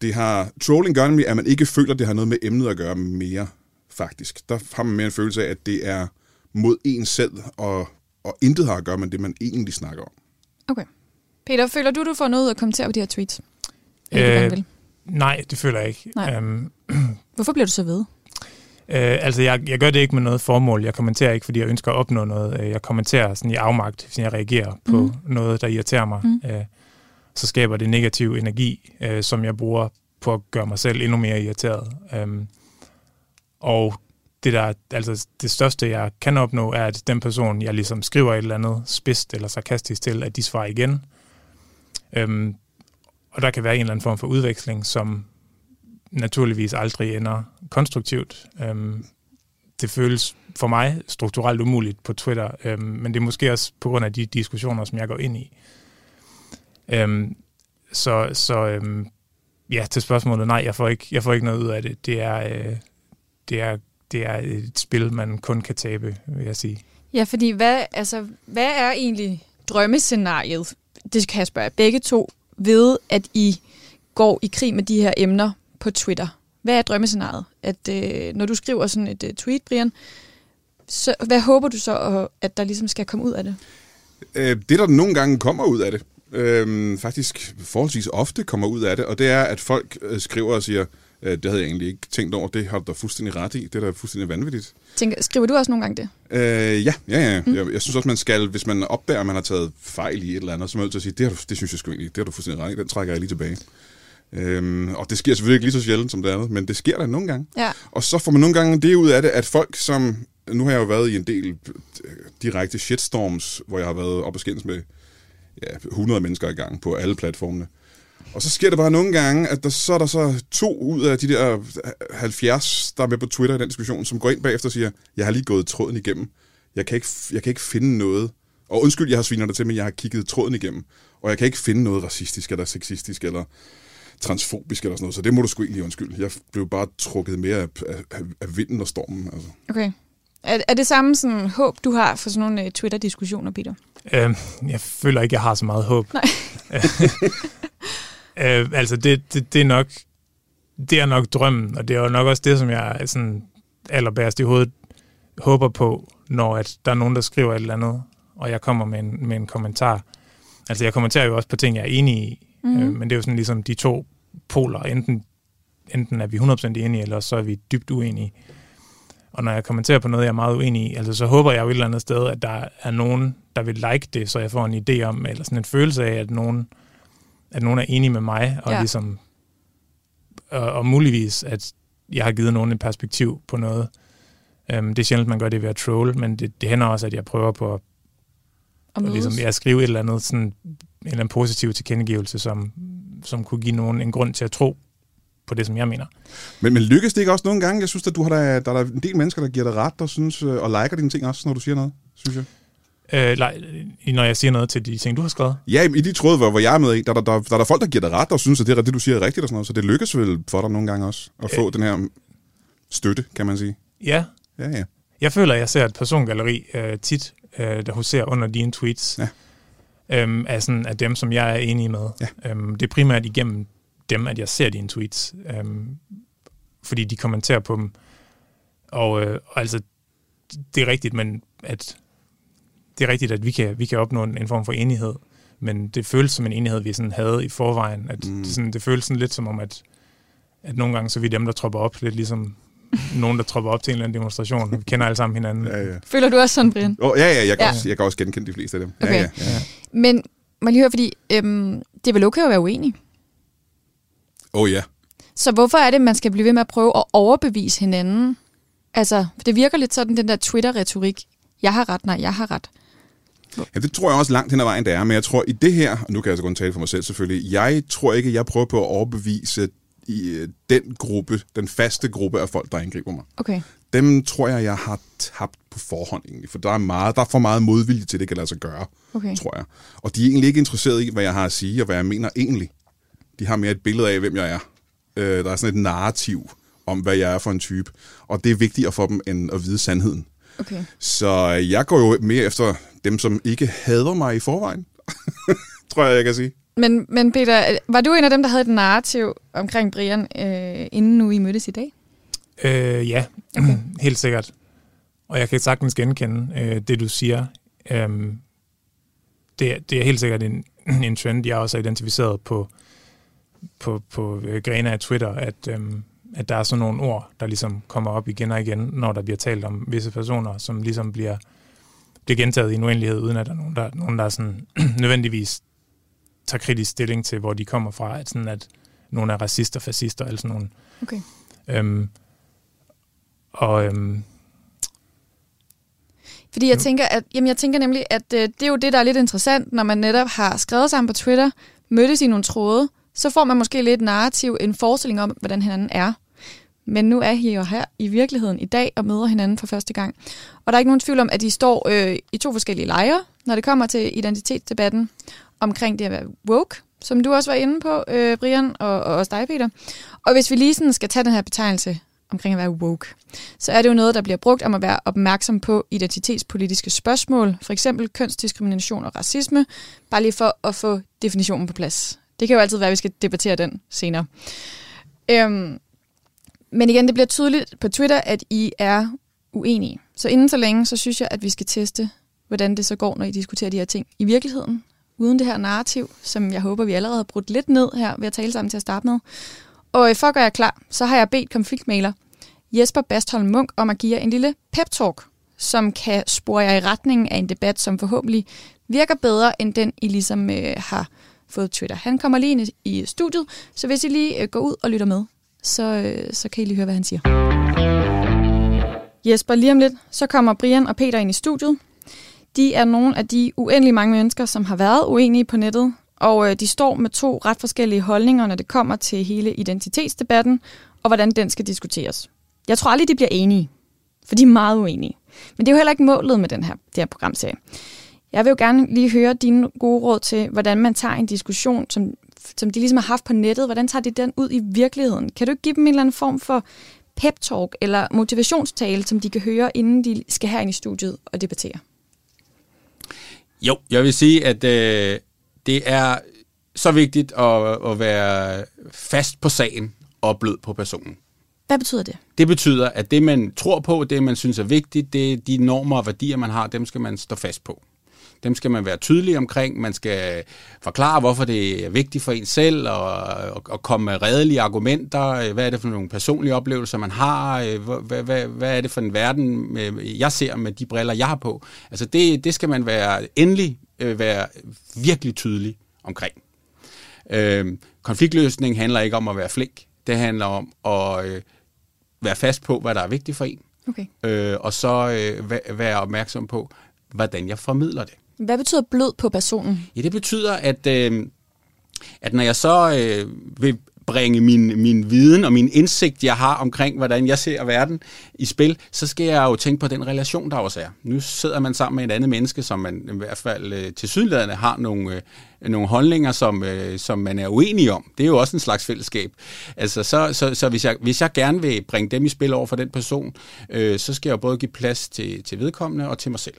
det har... Trolling gør nemlig, at man ikke føler, at det har noget med emnet at gøre mere, faktisk. Der har man mere en følelse af, at det er mod en selv, og, og intet har at gøre med det, man egentlig snakker om. Okay. Peter, føler du, du får noget ud at kommentere på de her tweets? Øh, nej, det føler jeg ikke. Nej. Um, Hvorfor bliver du så ved? Øh, altså, jeg, jeg gør det ikke med noget formål. Jeg kommenterer ikke, fordi jeg ønsker at opnå noget. Øh, jeg kommenterer sådan i afmagt, hvis jeg reagerer på mm. noget, der irriterer mig. Mm. Øh, så skaber det negativ energi, øh, som jeg bruger på at gøre mig selv endnu mere irriteret. Um, og det, der, altså det største, jeg kan opnå, er, at den person, jeg ligesom skriver et eller andet spidst eller sarkastisk til, at de svarer igen. Øhm, og der kan være en eller anden form for udveksling, som naturligvis aldrig ender konstruktivt. Øhm, det føles for mig strukturelt umuligt på Twitter, øhm, men det er måske også på grund af de diskussioner, som jeg går ind i. Øhm, så så øhm, ja, til spørgsmålet, nej, jeg får ikke, jeg får ikke noget ud af det. Det er, øh, det er det er et spil, man kun kan tabe, vil jeg sige. Ja, fordi hvad, altså, hvad er egentlig drømmescenariet? Det kan jeg spørge begge to ved, at I går i krig med de her emner på Twitter. Hvad er drømmescenariet? At øh, når du skriver sådan et øh, tweet, Brian, så hvad håber du så, at der ligesom skal komme ud af det? Øh, det, der nogle gange kommer ud af det, øh, faktisk forholdsvis ofte kommer ud af det, og det er, at folk øh, skriver og siger, Øh, det havde jeg egentlig ikke tænkt over. Det har du da fuldstændig ret i. Det er da fuldstændig vanvittigt. Tænker, skriver du også nogle gange det? Øh, ja, ja, ja. Mm. Jeg, jeg synes også, man skal, hvis man opdager, at man har taget fejl i et eller andet, så er man nødt til at sige, det, har du, det synes jeg sgu egentlig, det har du fuldstændig ret i. Den trækker jeg lige tilbage. Øhm, og det sker selvfølgelig ikke lige så sjældent som det andet, men det sker der nogle gange. Ja. Og så får man nogle gange det ud af det, at folk som... Nu har jeg jo været i en del øh, direkte shitstorms, hvor jeg har været op og skændes med ja, 100 mennesker i gang på alle platformene. Og så sker det bare nogle gange, at der, så er der så to ud af de der 70, der er med på Twitter i den diskussion, som går ind bagefter og siger, jeg har lige gået tråden igennem. Jeg kan ikke, jeg kan ikke finde noget. Og undskyld, jeg har sviner dig til, men jeg har kigget tråden igennem. Og jeg kan ikke finde noget racistisk, eller sexistisk, eller transfobisk eller sådan noget. Så det må du sgu egentlig undskylde. Jeg blev bare trukket mere af, af, af vinden og stormen. Altså. Okay. Er, er det samme sådan, håb, du har for sådan nogle uh, Twitter-diskussioner, Peter? Øhm, jeg føler ikke, jeg har så meget håb. Nej. Øh, altså, det, det, det, er nok, det er nok drømmen, og det er jo nok også det, som jeg sådan allerbærst i hovedet håber på, når at der er nogen, der skriver et eller andet, og jeg kommer med en, med en kommentar. Altså, jeg kommenterer jo også på ting, jeg er enig i, mm-hmm. øh, men det er jo sådan ligesom de to poler. Enten, enten er vi 100% enige, eller så er vi dybt uenige. Og når jeg kommenterer på noget, jeg er meget uenig i, altså, så håber jeg jo et eller andet sted, at der er nogen, der vil like det, så jeg får en idé om, eller sådan en følelse af, at nogen at nogen er enige med mig, og ja. ligesom og, og muligvis, at jeg har givet nogen et perspektiv på noget. Um, det er sjældent, man gør det ved at troll, men det, det hænder også, at jeg prøver på at, Og mødes. ligesom, jeg skrive et eller andet, sådan, en eller anden positiv tilkendegivelse, som, som kunne give nogen en grund til at tro på det, som jeg mener. Men, men lykkes det ikke også nogle gange? Jeg synes, at du har da, der er der en del mennesker, der giver dig ret og, synes, øh, og liker dine ting også, når du siger noget, synes jeg. Øh, nej, når jeg siger noget til de ting, du har skrevet. Ja, i de tråde, hvor, hvor jeg er med i, der, der, der, der er der folk, der giver dig ret og synes, at det, er det, du siger er rigtigt og sådan noget. Så det lykkes vel for dig nogle gange også at få den her støtte, kan man sige. Ja, Ja, ja. jeg føler, at jeg ser et persongalleri øh, tit, øh, der huserer under dine tweets, Ja. øhm, af, sådan, af dem, som jeg er enig med. Ja. Øhm, det er primært igennem dem, at jeg ser dine tweets, øhm, fordi de kommenterer på dem. Og, øh, altså, det er rigtigt, men at det er rigtigt, at vi kan, vi kan opnå en, en form for enighed, men det føles som en enighed, vi sådan havde i forvejen. At Mm. det, sådan, det føles sådan lidt som om, at, at nogle gange så er vi dem, der tropper op, lidt ligesom nogen, der tropper op til en eller anden demonstration. Vi kender alle sammen hinanden. ja, ja. Føler du også sådan, Brian? Oh, ja, ja, jeg kan, Ja. Også, jeg kan også genkende de fleste af dem. Okay. Ja, ja, ja. Men må jeg lige høre, fordi øhm, det er vel okay at være uenig? Oh ja. Så hvorfor er det, man skal blive ved med at prøve at overbevise hinanden? Altså, for det virker lidt sådan, den der Twitter-retorik. Jeg har ret, nej, jeg har ret. Ja, det tror jeg også langt hen ad vejen, det er. Men jeg tror i det her, og nu kan jeg så kun tale for mig selv selvfølgelig, jeg tror ikke, jeg prøver på at overbevise i øh, den gruppe, den faste gruppe af folk, der angriber mig. Okay. Dem tror jeg, jeg har tabt på forhånd egentlig, for der er, meget, der er for meget modvilje til, det kan lade sig gøre, Okay. tror jeg. Og de er egentlig ikke interesseret i, hvad jeg har at sige, og hvad jeg mener egentlig. De har mere et billede af, hvem jeg er. Øh, der er sådan et narrativ om, hvad jeg er for en type. Og det er vigtigere for dem, end at vide sandheden. Okay. Så jeg går jo mere efter dem, som ikke hader mig i forvejen. tror jeg, jeg kan sige. Men, men Peter, var du en af dem, der havde et narrativ omkring Brian, øh, inden nu I mødtes i dag? Øh, ja, Okay. helt sikkert. Og jeg kan sagtens genkende øh, det, du siger. Øhm, det, er- det er helt sikkert en, en trend, jeg også har identificeret på, på, på øh, grene af Twitter, at, øhm, at der er sådan nogle ord, der ligesom kommer op igen og igen, når der bliver talt om visse personer, som ligesom bliver, bliver gentaget i en uendelighed, uden at der er nogen, der, nogen, der sådan, nødvendigvis tager kritisk stilling til, hvor de kommer fra. At, sådan at nogle er racister, fascister, eller sådan nogle Okay. Øhm, og øhm, Fordi jeg tænker, at, jamen jeg tænker nemlig, at øh, det er jo det, der er lidt interessant, når man netop har skrevet sammen på Twitter, mødtes i nogle tråde, så får man måske lidt narrativ, en forestilling om, hvordan hinanden er. Men nu er I jo her i virkeligheden i dag og møder hinanden for første gang. Og der er ikke nogen tvivl om, at I står øh, i to forskellige lejre, når det kommer til identitetsdebatten omkring det at være woke, som du også var inde på, øh, Brian, og, og også dig, Peter. Og hvis vi lige sådan skal tage den her betegnelse omkring at være woke, så er det jo noget, der bliver brugt om at være opmærksom på identitetspolitiske spørgsmål, for eksempel kønsdiskrimination og racisme, bare lige for at få definitionen på plads. Det kan jo altid være, at vi skal debattere den senere. Øhm, men igen, det bliver tydeligt på Twitter, at I er uenige. Så inden så længe, så synes jeg, at vi skal teste, hvordan det så går, når I diskuterer de her ting i virkeligheden, uden det her narrativ, som jeg håber, vi allerede har brudt lidt ned her ved at tale sammen til at starte med. Og øh, for at gøre jer klar, så har jeg bedt konfliktmaler Jesper Bastholm Munk om at give jer en lille pep-talk, som kan spore jer i retningen af en debat, som forhåbentlig virker bedre, end den I ligesom øh, har fået Twitter. Han kommer lige ind i i studiet, så hvis I lige øh, går ud og lytter med, så, øh, så kan I lige høre, hvad han siger. Jesper, lige om lidt, så kommer Brian og Peter ind i studiet. De er nogle af de uendelig mange mennesker, som har været uenige på nettet, og øh, de står med to ret forskellige holdninger, når det kommer til hele identitetsdebatten, og hvordan den skal diskuteres. Jeg tror aldrig, de bliver enige, for de er meget uenige. Men det er jo heller ikke målet med den her, det her programserie. Jeg vil jo gerne lige høre dine gode råd til, hvordan man tager en diskussion, som, som de ligesom har haft på nettet. Hvordan tager de den ud i virkeligheden? Kan du ikke give dem en eller anden form for pep-talk eller motivationstale, som de kan høre, inden de skal herind i studiet og debattere? Jo, jeg vil sige, at øh, det er så vigtigt at, at være fast på sagen og blød på personen. Hvad betyder det? Det betyder, at det, man tror på, det, man synes er vigtigt, det de normer og værdier, man har, dem skal man stå fast på. Dem skal man være tydelig omkring. Man skal forklare, hvorfor det er vigtigt for en selv, og, og, og komme med redelige argumenter. Hvad er det for nogle personlige oplevelser, man har? Hvad, hvad, hvad er det for en verden, med, jeg ser med de briller, jeg har på? Altså det, det skal man være endelig øh, være virkelig tydelig omkring. Øh, konfliktløsning handler ikke om at være flink. Det handler om at øh, være fast på, hvad der er vigtigt for en Okay. øh, og så øh, væ- være opmærksom på, hvordan jeg formidler det. Hvad betyder blød på personen? Ja, det betyder, at, øh, at når jeg så øh, vil bringe min, min viden og min indsigt, jeg har omkring, hvordan jeg ser verden i spil, så skal jeg jo tænke på den relation, der også er. Nu sidder man sammen med et andet menneske, som man i hvert fald øh, til sydlæderne har nogle, øh, nogle holdninger, som, øh, som man er uenig om. Det er jo også en slags fællesskab. Altså, så så, så hvis, jeg, hvis jeg gerne vil bringe dem i spil over for den person, øh, så skal jeg jo både give plads til, til vedkommende og til mig selv.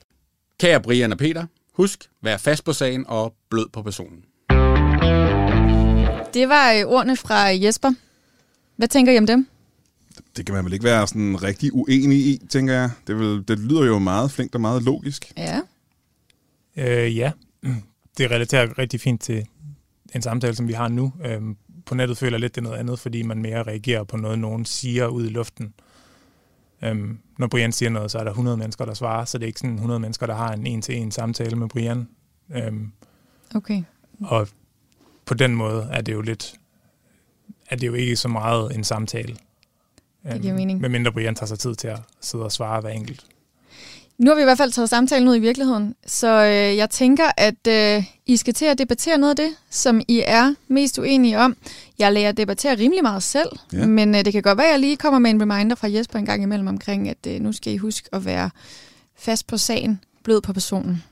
Kære Brian og Peter, husk, vær fast på sagen og blød på personen. Det var øh, ordene fra Jesper. Hvad tænker I om dem? Det kan man vel ikke være sådan rigtig uenig i, tænker jeg. Det, vil, det lyder jo meget flinkt og meget logisk. Ja. Øh, ja, det relaterer rigtig fint til en samtale, som vi har nu. Øhm, på nettet føler jeg lidt, det er noget andet, fordi man mere reagerer på noget, nogen siger ud i luften. Øhm, når Brian siger noget, så er der 100 mennesker, der svarer, så det er ikke sådan 100 mennesker, der har en en-til-en samtale med Brian. Øhm, Okay. og på den måde er det jo lidt, er det jo ikke så meget en samtale. Det giver mening. Med mindre Brian tager sig tid til at sidde og svare hver enkelt. Nu har vi i hvert fald taget samtalen ud i virkeligheden, så øh, jeg tænker, at øh, I skal til at debattere noget af det, som I er mest uenige om. Jeg lærer at debattere rimelig meget selv, Ja. men øh, det kan godt være, at jeg lige kommer med en reminder fra Jesper en gang imellem omkring, at øh, nu skal I huske at være fast på sagen, blød på personen.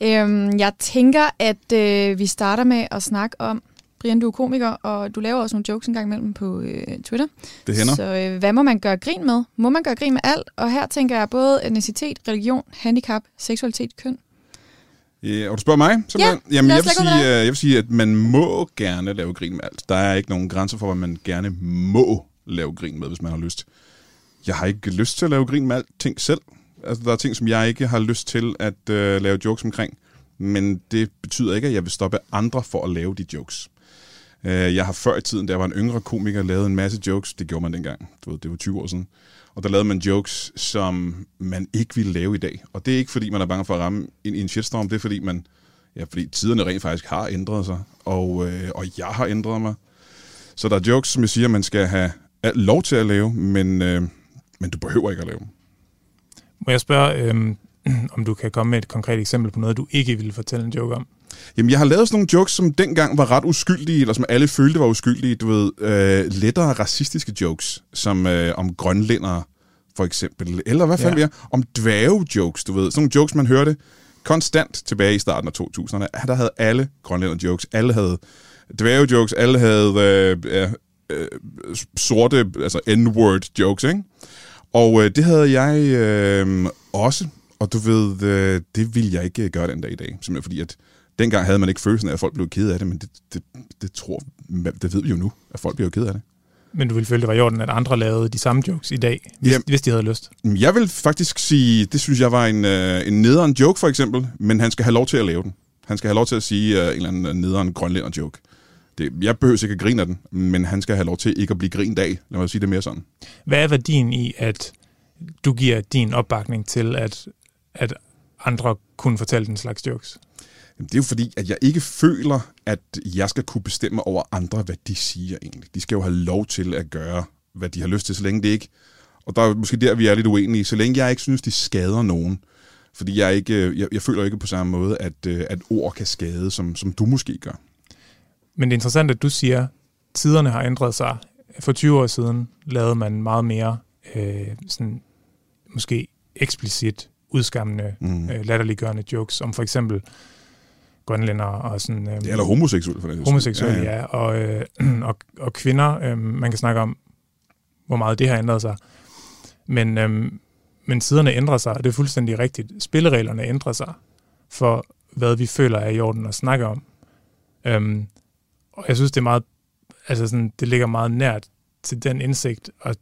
Øhm, jeg tænker, at øh, vi starter med at snakke om, Brian, du er komiker, og du laver også nogle jokes en gang imellem på øh, Twitter. Det hænder. Så øh, hvad må man gøre grin med? Må man gøre grin med alt? Og her tænker jeg både etnicitet, religion, handicap, seksualitet, køn. Ja, og du spørger mig? Jamen, lad jeg os vil, lægge ud sige, øh, jeg vil sige, at man må gerne lave grin med alt. Der er ikke nogen grænser for, hvad man gerne må lave grin med, hvis man har lyst. Jeg har ikke lyst til at lave grin med alting selv. Altså, der er ting, som jeg ikke har lyst til at øh, lave jokes omkring. Men det betyder ikke, at jeg vil stoppe andre for at lave de jokes. Øh, jeg har før i tiden, da jeg var en yngre komiker, lavet en masse jokes. Det gjorde man dengang. Du ved, det var 20 år siden. Og der lavede man jokes, som man ikke ville lave i dag. Og det er ikke, fordi man er bange for at ramme ind i en shitstorm. Det er, fordi man... Ja, fordi tiderne rent faktisk har ændret sig. Og, øh, og jeg har ændret mig. Så der er jokes, som jeg siger, man skal have lov til at lave, men, øh, men du behøver ikke at lave dem. Må jeg spørge, øh, om du kan komme med et konkret eksempel på noget, du ikke ville fortælle en joke om? Jamen, jeg har lavet sådan nogle jokes, som dengang var ret uskyldige, eller som alle følte var uskyldige. Du ved, øh, lettere racistiske jokes, som øh, om grønlændere, for eksempel. Eller hvad fanden Ja. er om dvæve-jokes, du ved. Sådan nogle jokes, man hørte konstant tilbage i starten af 2000'erne. Der havde alle grønlænder-jokes. Alle havde dvæve-jokes. Alle havde øh, øh, øh, sorte, altså N-word-jokes, ikke? Og øh, det havde jeg øh, også. Og du ved, øh, det ville jeg ikke gøre den dag i dag. Simpelthen fordi, at dengang havde man ikke følelsen af, at folk blev ked af det, men det, det, det tror det ved vi jo nu, at folk bliver ked af det. Men du ville føle, det var i orden, at andre lavede de samme jokes i dag, hvis, Jamen- hvis de havde lyst. Jeg vil faktisk sige, det synes jeg var en, øh, en nederen joke for eksempel, men han skal have lov til at lave den. Han skal have lov til at sige øh, en eller anden nederen grønlænder joke. Det, jeg behøver ikke at grine af den, men han skal have lov til ikke at blive grint af. Lad mig sige det mere sådan. Hvad er værdien i, at du giver din opbakning til, at, at andre kunne fortælle den slags jokes? Jamen, Det er jo fordi, at jeg ikke føler, at jeg skal kunne bestemme over andre, hvad de siger egentlig. De skal jo have lov til at gøre, hvad de har lyst til, så længe det ikke... Og der er måske der, vi er lidt uenige. Så længe jeg ikke synes, de skader nogen. Fordi jeg, ikke, jeg, jeg føler ikke på samme måde, at, øh, at ord kan skade, som, som du måske gør. Men det er interessant, at du siger, at tiderne har ændret sig. For 20 år siden lavede man meget mere øh, sådan, måske eksplicit udskammende, Mm. mm. øh, latterliggørende jokes, om for eksempel grønlænder og sådan... Øh, Eller homoseksuelle for det. homoseksuelle, ja, ja. Og, øh, og, og kvinder, øh, man kan snakke om, hvor meget det har ændret sig. Men, øh, men tiderne ændrer sig, og det er fuldstændig rigtigt. Spillereglerne ændrer sig for, hvad vi føler er i orden at snakke om. Øhm, og jeg synes, det er meget, altså sådan, det ligger meget nært til den indsigt at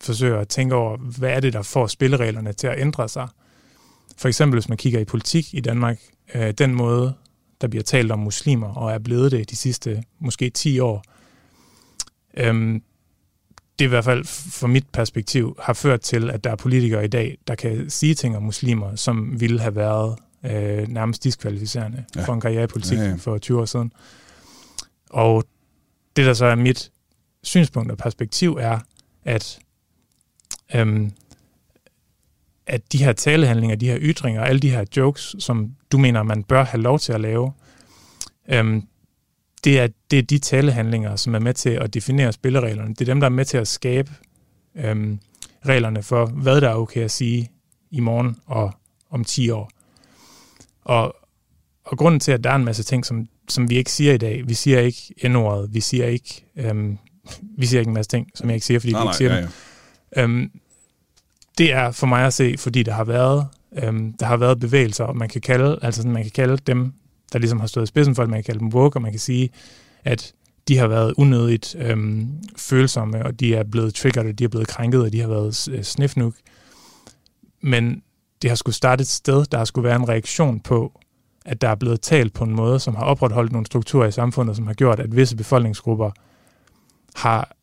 forsøge at tænke over, hvad er det, der får spillereglerne til at ændre sig. For eksempel, hvis man kigger i politik i Danmark, øh, den måde, der bliver talt om muslimer, og er blevet det de sidste måske 10 år, øhm, det i hvert fald fra mit perspektiv har ført til, at der er politikere i dag, der kan sige ting om muslimer, som ville have været øh, nærmest diskvalificerende Ja. for en karriere i politik ja. ja. for 20 år siden. Og det, der så er mit synspunkt og perspektiv, er, at, øhm, at de her talehandlinger, de her ytringer, alle de her jokes, som du mener, man bør have lov til at lave, øhm, det, er, det er de talehandlinger, som er med til at definere spillereglerne. Det er dem, der er med til at skabe øhm, reglerne for, hvad der er okay at sige i morgen og om 10 år. Og, og grunden til, at der er en masse ting, som, som vi ikke siger i dag, vi siger ikke n-ordet, vi siger ikke, øhm, vi siger ikke en masse ting, som jeg ikke siger, fordi nej, vi ikke siger nej, dem. Ja, ja. Øhm, det er for mig at se, fordi der har været, øhm, der har været bevægelser, og man kan kalde, altså man kan kalde dem, der ligesom har stået i spidsen for det, man kan kalde dem woke, og man kan sige, at de har været unødigt øhm, følsomme, og de er blevet triggered, og de er blevet krænket, og de har været øh, snifnuk. Men det har skulle starte et sted, der har skulle være en reaktion på, at der er blevet talt på en måde, som har opretholdt nogle strukturer i samfundet, som har gjort, at visse befolkningsgrupper har,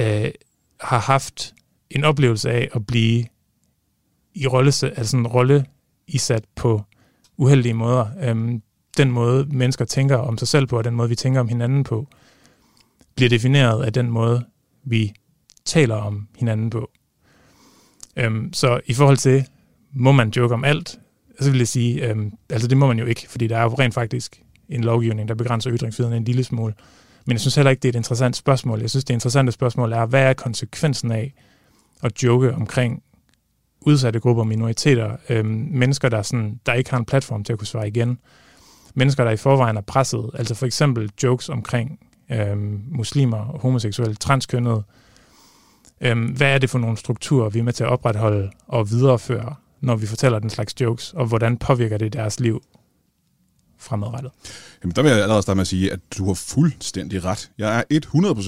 øh, har haft en oplevelse af at blive i rolle, altså en rolle isat på uheldige måder. Øhm, den måde, mennesker tænker om sig selv på, og den måde, vi tænker om hinanden på, bliver defineret af den måde, vi taler om hinanden på. Øhm, så i forhold til, må man joke om alt, så vil jeg sige, øhm, altså det må man jo ikke, fordi der er jo rent faktisk en lovgivning, der begrænser ytringsfriheden en lille smule. Men jeg synes heller ikke, det er et interessant spørgsmål. Jeg synes, det interessante spørgsmål er, hvad er konsekvensen af at joke omkring udsatte grupper, minoriteter, øh, mennesker, der, sådan, der ikke har en platform til at kunne svare igen, mennesker, der i forvejen er presset, altså for eksempel jokes omkring øh, muslimer, homoseksuelle, transkønnede. øh, hvad er det for nogle strukturer, vi er med til at opretholde og videreføre, når vi fortæller den slags jokes, og hvordan påvirker det deres liv? Fremadrettet? Jamen, der vil jeg allerede starte med at sige, at du har fuldstændig ret. Jeg er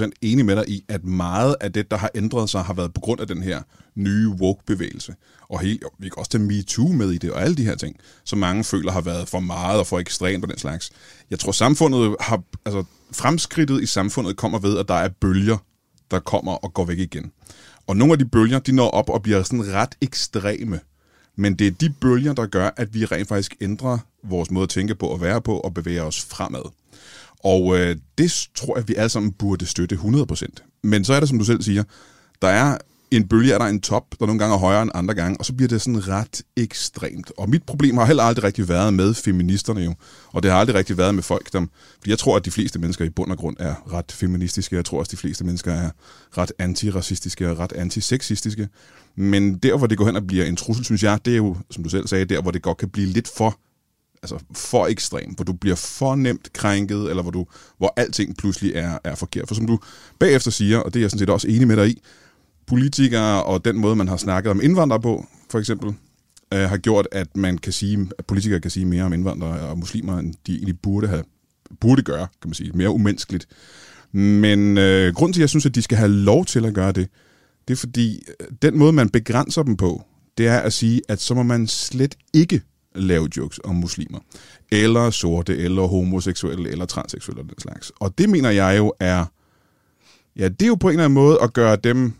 100% enig med dig i, at meget af det, der har ændret sig, har været på grund af den her nye woke-bevægelse. Og helt, vi kan også tage MeToo med i det, og alle de her ting, som mange føler har været for meget og for ekstremt på den slags. Jeg tror, samfundet har, altså fremskridtet i samfundet kommer ved, at der er bølger, der kommer og går væk igen. Og nogle af de bølger, de når op og bliver sådan ret ekstreme. Men det er de bølger, der gør, at vi rent faktisk ændrer vores måde at tænke på og være på og bevæge os fremad. Og øh, det tror jeg, vi alle sammen burde støtte 100%. Men så er det, som du selv siger, der er en bølge, er der en top, der nogle gange er højere end andre gange, og så bliver det sådan ret ekstremt. Og mit problem har heller aldrig rigtig været med feministerne jo, og det har aldrig rigtig været med folk, der... Fordi jeg tror, at de fleste mennesker i bund og grund er ret feministiske, jeg tror også, at de fleste mennesker er ret antiracistiske og ret antisexistiske. Men der, hvor det går hen og bliver en trussel, synes jeg, det er jo, som du selv sagde, der, hvor det godt kan blive lidt for altså for ekstrem, hvor du bliver for nemt krænket, eller hvor, du, hvor alting pludselig er, er forkert. For som du bagefter siger, og det er jeg sådan set også enig med dig i, politikere og den måde, man har snakket om indvandrere på, for eksempel, øh, har gjort, at man kan sige, at politikere kan sige mere om indvandrere og muslimer, end de egentlig burde, have, burde gøre, kan man sige. Mere umenneskeligt. Men øh, grunden til, at jeg synes, at de skal have lov til at gøre det, det er fordi, øh, den måde, man begrænser dem på, det er at sige, at så må man slet ikke lave jokes om muslimer, eller sorte, eller homoseksuelle, eller transseksuelle og den slags. Og det mener jeg jo er, ja, det er jo på en eller anden måde at gøre dem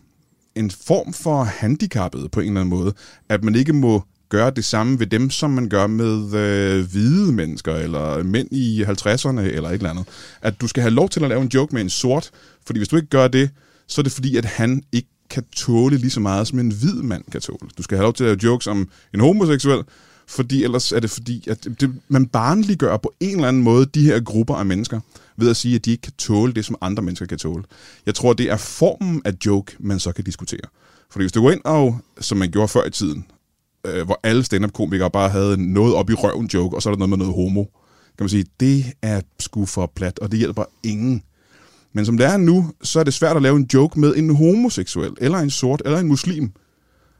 en form for handicappet på en eller anden måde, at man ikke må gøre det samme ved dem, som man gør med øh, hvide mennesker, eller mænd i 50'erne, eller et eller andet. At du skal have lov til at lave en joke med en sort, fordi hvis du ikke gør det, så er det fordi, at han ikke kan tåle lige så meget, som en hvid mand kan tåle. Du skal have lov til at lave jokes om en homoseksuel, fordi ellers er det fordi, at det, man barnliggør på en eller anden måde de her grupper af mennesker, ved at sige, at de ikke kan tåle det, som andre mennesker kan tåle. Jeg tror, det er formen af joke, man så kan diskutere. Fordi hvis du går ind og, som man gjorde før i tiden, øh, hvor alle stand-up-komikere bare havde noget op i røven joke, og så er der noget med noget homo, kan man sige, det er sgu for plat, og det hjælper ingen. Men som det er nu, så er det svært at lave en joke med en homoseksuel, eller en sort, eller en muslim,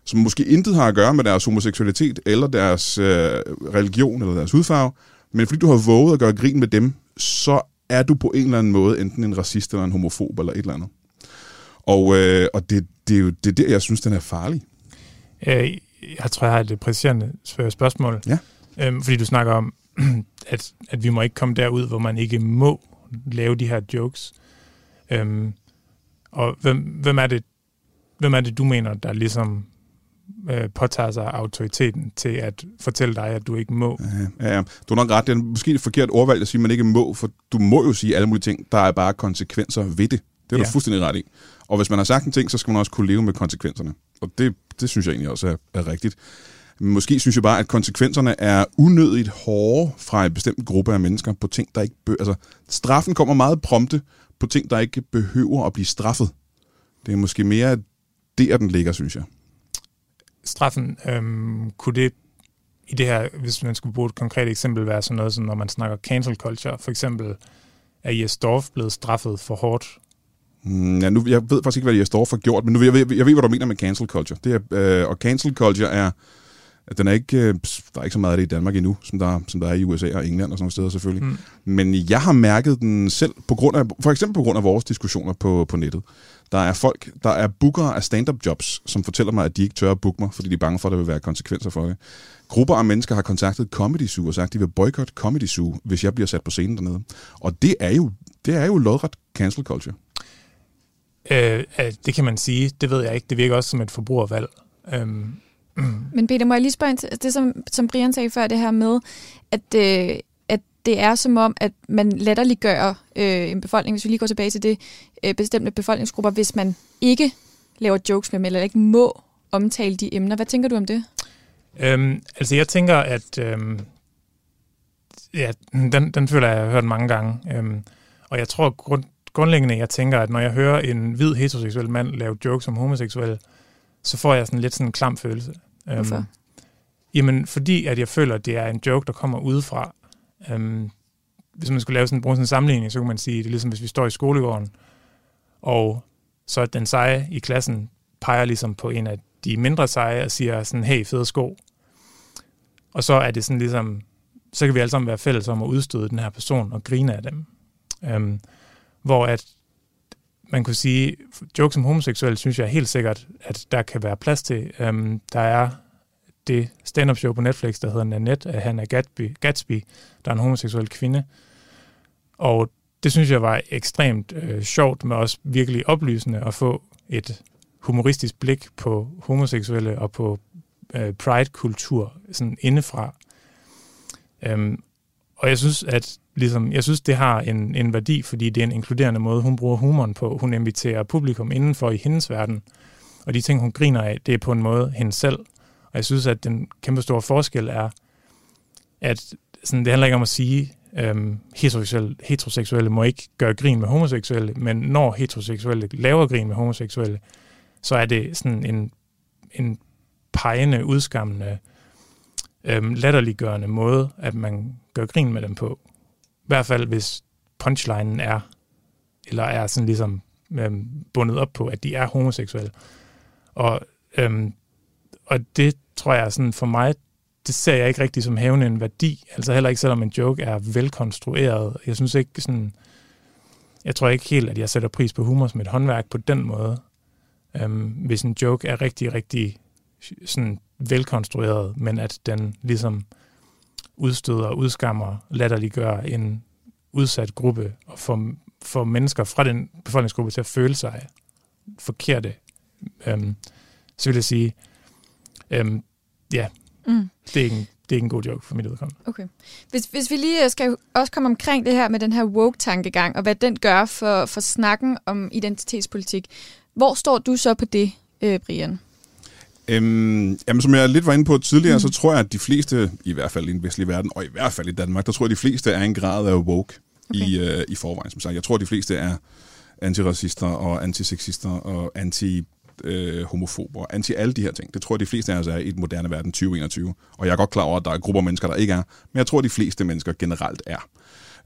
som måske intet har at gøre med deres homoseksualitet, eller deres øh, religion, eller deres hudfarve, men fordi du har våget at gøre grin med dem, så er du på en eller anden måde enten en racist eller en homofob eller et eller andet. Og, øh, og det, det er jo det er der, jeg synes, den er farlig. Øh, jeg tror, jeg har et præciserende spørgsmål. Ja. Øhm, fordi du snakker om, at, at vi må ikke komme derud, hvor man ikke må lave de her jokes. Øhm, og hvem, hvem, er det, hvem er det, du mener, der ligesom øh, påtager sig autoriteten til at fortælle dig, at du ikke må. Ja, ja. Du har nok ret. Det er måske et forkert ordvalg at sige, at man ikke må, for du må jo sige alle mulige ting. Der er bare konsekvenser ved det. Det er ja. du fuldstændig ret i. Og hvis man har sagt en ting, så skal man også kunne leve med konsekvenserne. Og det, det synes jeg egentlig også er, er rigtigt. Måske synes jeg bare, at konsekvenserne er unødigt hårde fra en bestemt gruppe af mennesker på ting, der ikke... Be- altså, straffen kommer meget prompte på ting, der ikke behøver at blive straffet. Det er måske mere der, den ligger, synes jeg. Straffen, øhm, kunne det i det her, hvis man skulle bruge et konkret eksempel, være sådan noget, som når man snakker cancel culture, for eksempel, er Jes Dorf blevet straffet for hårdt? Mm, ja, nu, jeg ved faktisk ikke, hvad Jes Dorf har gjort, men nu, jeg, ved, jeg ved, hvad du mener med cancel culture. Det er, øh, og cancel culture er den er ikke, øh, der er ikke så meget af det i Danmark endnu, som der, som der er i USA og England og sådan nogle steder selvfølgelig. Mm. Men jeg har mærket den selv, på grund af, for eksempel på grund af vores diskussioner på, på nettet. Der er folk, der er bookere af stand-up jobs, som fortæller mig, at de ikke tør at booke mig, fordi de er bange for, at der vil være konsekvenser for det. Grupper af mennesker har kontaktet Comedy Zoo og sagt, at de vil boykotte Comedy Zoo, hvis jeg bliver sat på scenen dernede. Og det er jo, det er jo lodret cancel culture. Øh, det kan man sige. Det ved jeg ikke. Det virker også som et forbrugervalg. Øhm. Mm. Men Peter, må jeg lige spørge ind til det, som, som Brian sagde før, det her med, at, øh, at det er som om, at man latterliggør øh, en befolkning, hvis vi lige går tilbage til det, øh, bestemte befolkningsgrupper, hvis man ikke laver jokes med dem, eller ikke må omtale de emner. Hvad tænker du om det? Øhm, altså jeg tænker, at øhm, ja, den, den føler jeg, jeg har hørt mange gange. Øhm, og jeg tror grund, grundlæggende, jeg tænker, at når jeg hører en hvid heteroseksuel mand lave jokes om homoseksuelle, så får jeg sådan lidt sådan en klam følelse. Hvorfor? Um, jamen, fordi at jeg føler, at det er en joke, der kommer udefra. Um, hvis man skulle lave sådan, bruge sådan en sammenligning, så kunne man sige, det er ligesom, hvis vi står i skolegården, og så den seje i klassen peger ligesom på en af de mindre seje og siger sådan, hey, fede sko. Og så er det sådan ligesom, så kan vi alle sammen være fælles om at udstøde den her person og grine af dem. Um, hvor at man kunne sige, jokes om homoseksuelle, synes jeg helt sikkert, at der kan være plads til. Øhm, der er det stand-up show på Netflix, der hedder Nanette af Hannah Gatsby, Gatsby, der er en homoseksuel kvinde. Og det synes jeg var ekstremt øh, sjovt, men også virkelig oplysende at få et humoristisk blik på homoseksuelle og på øh, pride-kultur sådan indefra. Øhm, og jeg synes, at ligesom, jeg synes, det har en, en værdi, fordi det er en inkluderende måde, hun bruger humoren på. Hun inviterer publikum indenfor i hendes verden, og de ting, hun griner af, det er på en måde hende selv. Og jeg synes, at den kæmpe store forskel er, at sådan, det handler ikke om at sige, øhm, heteroseksuelle, heteroseksuelle må ikke gøre grin med homoseksuelle, men når heteroseksuelle laver grin med homoseksuelle, så er det sådan en, en pegende, udskammende, øhm, latterliggørende måde, at man gør grin med dem på. I hvert fald, hvis punchlinen er, eller er sådan ligesom øhm, bundet op på, at de er homoseksuelle. Og, øhm, og det tror jeg sådan for mig, det ser jeg ikke rigtig som hævende en værdi. Altså heller ikke selvom en joke er velkonstrueret. Jeg synes ikke sådan, jeg tror ikke helt, at jeg sætter pris på humor som et håndværk på den måde. Øhm, hvis en joke er rigtig, rigtig sådan velkonstrueret, men at den ligesom udstøder, udskammer, latterliggør en udsat gruppe og får, får mennesker fra den befolkningsgruppe til at føle sig forkerte, øhm, så vil jeg sige, øhm, ja, mm. det, er ikke en, det er ikke en god joke for mit udkommende. Okay. Hvis, hvis vi lige skal også komme omkring det her med den her woke-tankegang, og hvad den gør for, for snakken om identitetspolitik, hvor står du så på det, øh, Brian? Øhm, jamen, som jeg lidt var inde på tidligere, mm. så tror jeg, at de fleste, i hvert fald i den vestlige verden, og i hvert fald i Danmark, der tror jeg, at de fleste er en grad af woke okay. i, øh, i forvejen. Som sagt. Jeg tror, at de fleste er antiracister og antisexister og anti øh, homofober, anti alle de her ting. Det tror jeg, de fleste af os er i den moderne verden 2021. Og jeg er godt klar over, at der er grupper af mennesker, der ikke er, men jeg tror, at de fleste mennesker generelt er.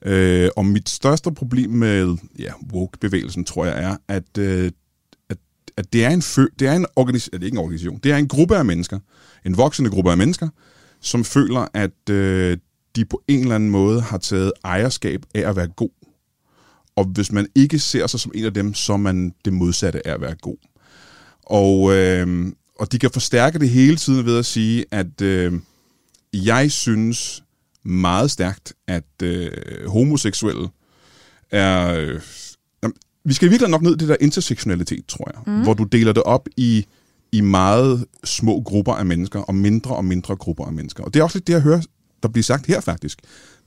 Øh, og mit største problem med ja, woke-bevægelsen, tror jeg, er, at øh, at det er en, fø, det er en organisation, det er ikke en organisation, det er en gruppe af mennesker, en voksende gruppe af mennesker, som føler, at øh, de på en eller anden måde har taget ejerskab af at være god. Og hvis man ikke ser sig som en af dem, så er man det modsatte af at være god. Og, øh, og de kan forstærke det hele tiden ved at sige, at øh, jeg synes meget stærkt, at øh, homoseksuelle er... Øh, vi skal virkelig nok ned i det der intersektionalitet, tror jeg. Mm. Hvor du deler det op i, i meget små grupper af mennesker, og mindre og mindre grupper af mennesker. Og det er også lidt det, jeg hører, der bliver sagt her faktisk.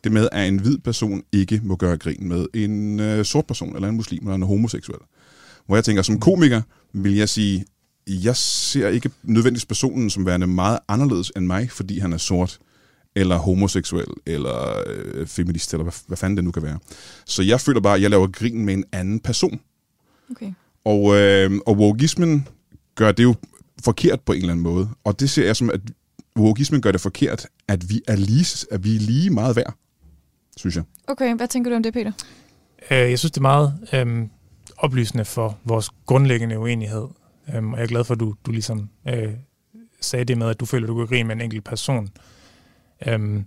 Det med, at en hvid person ikke må gøre grin med en øh, sort person, eller en muslim, eller en homoseksuel. Hvor jeg tænker, som komiker vil jeg sige, jeg ser ikke nødvendigvis personen som værende meget anderledes end mig, fordi han er sort, eller homoseksuel, eller øh, feminist, eller hvad, hvad fanden det nu kan være. Så jeg føler bare, at jeg laver grin med en anden person. Okay. Og, øh, og wokeismen gør det jo forkert på en eller anden måde. Og det ser jeg som, at wokeismen gør det forkert, at vi er lige, at vi er lige meget værd, synes jeg. Okay, hvad tænker du om det, Peter? Øh, jeg synes, det er meget øhm, oplysende for vores grundlæggende uenighed. Øhm, og jeg er glad for, at du, du ligesom øh, sagde det med, at du føler, at du kan grine med en enkelt person. Øhm,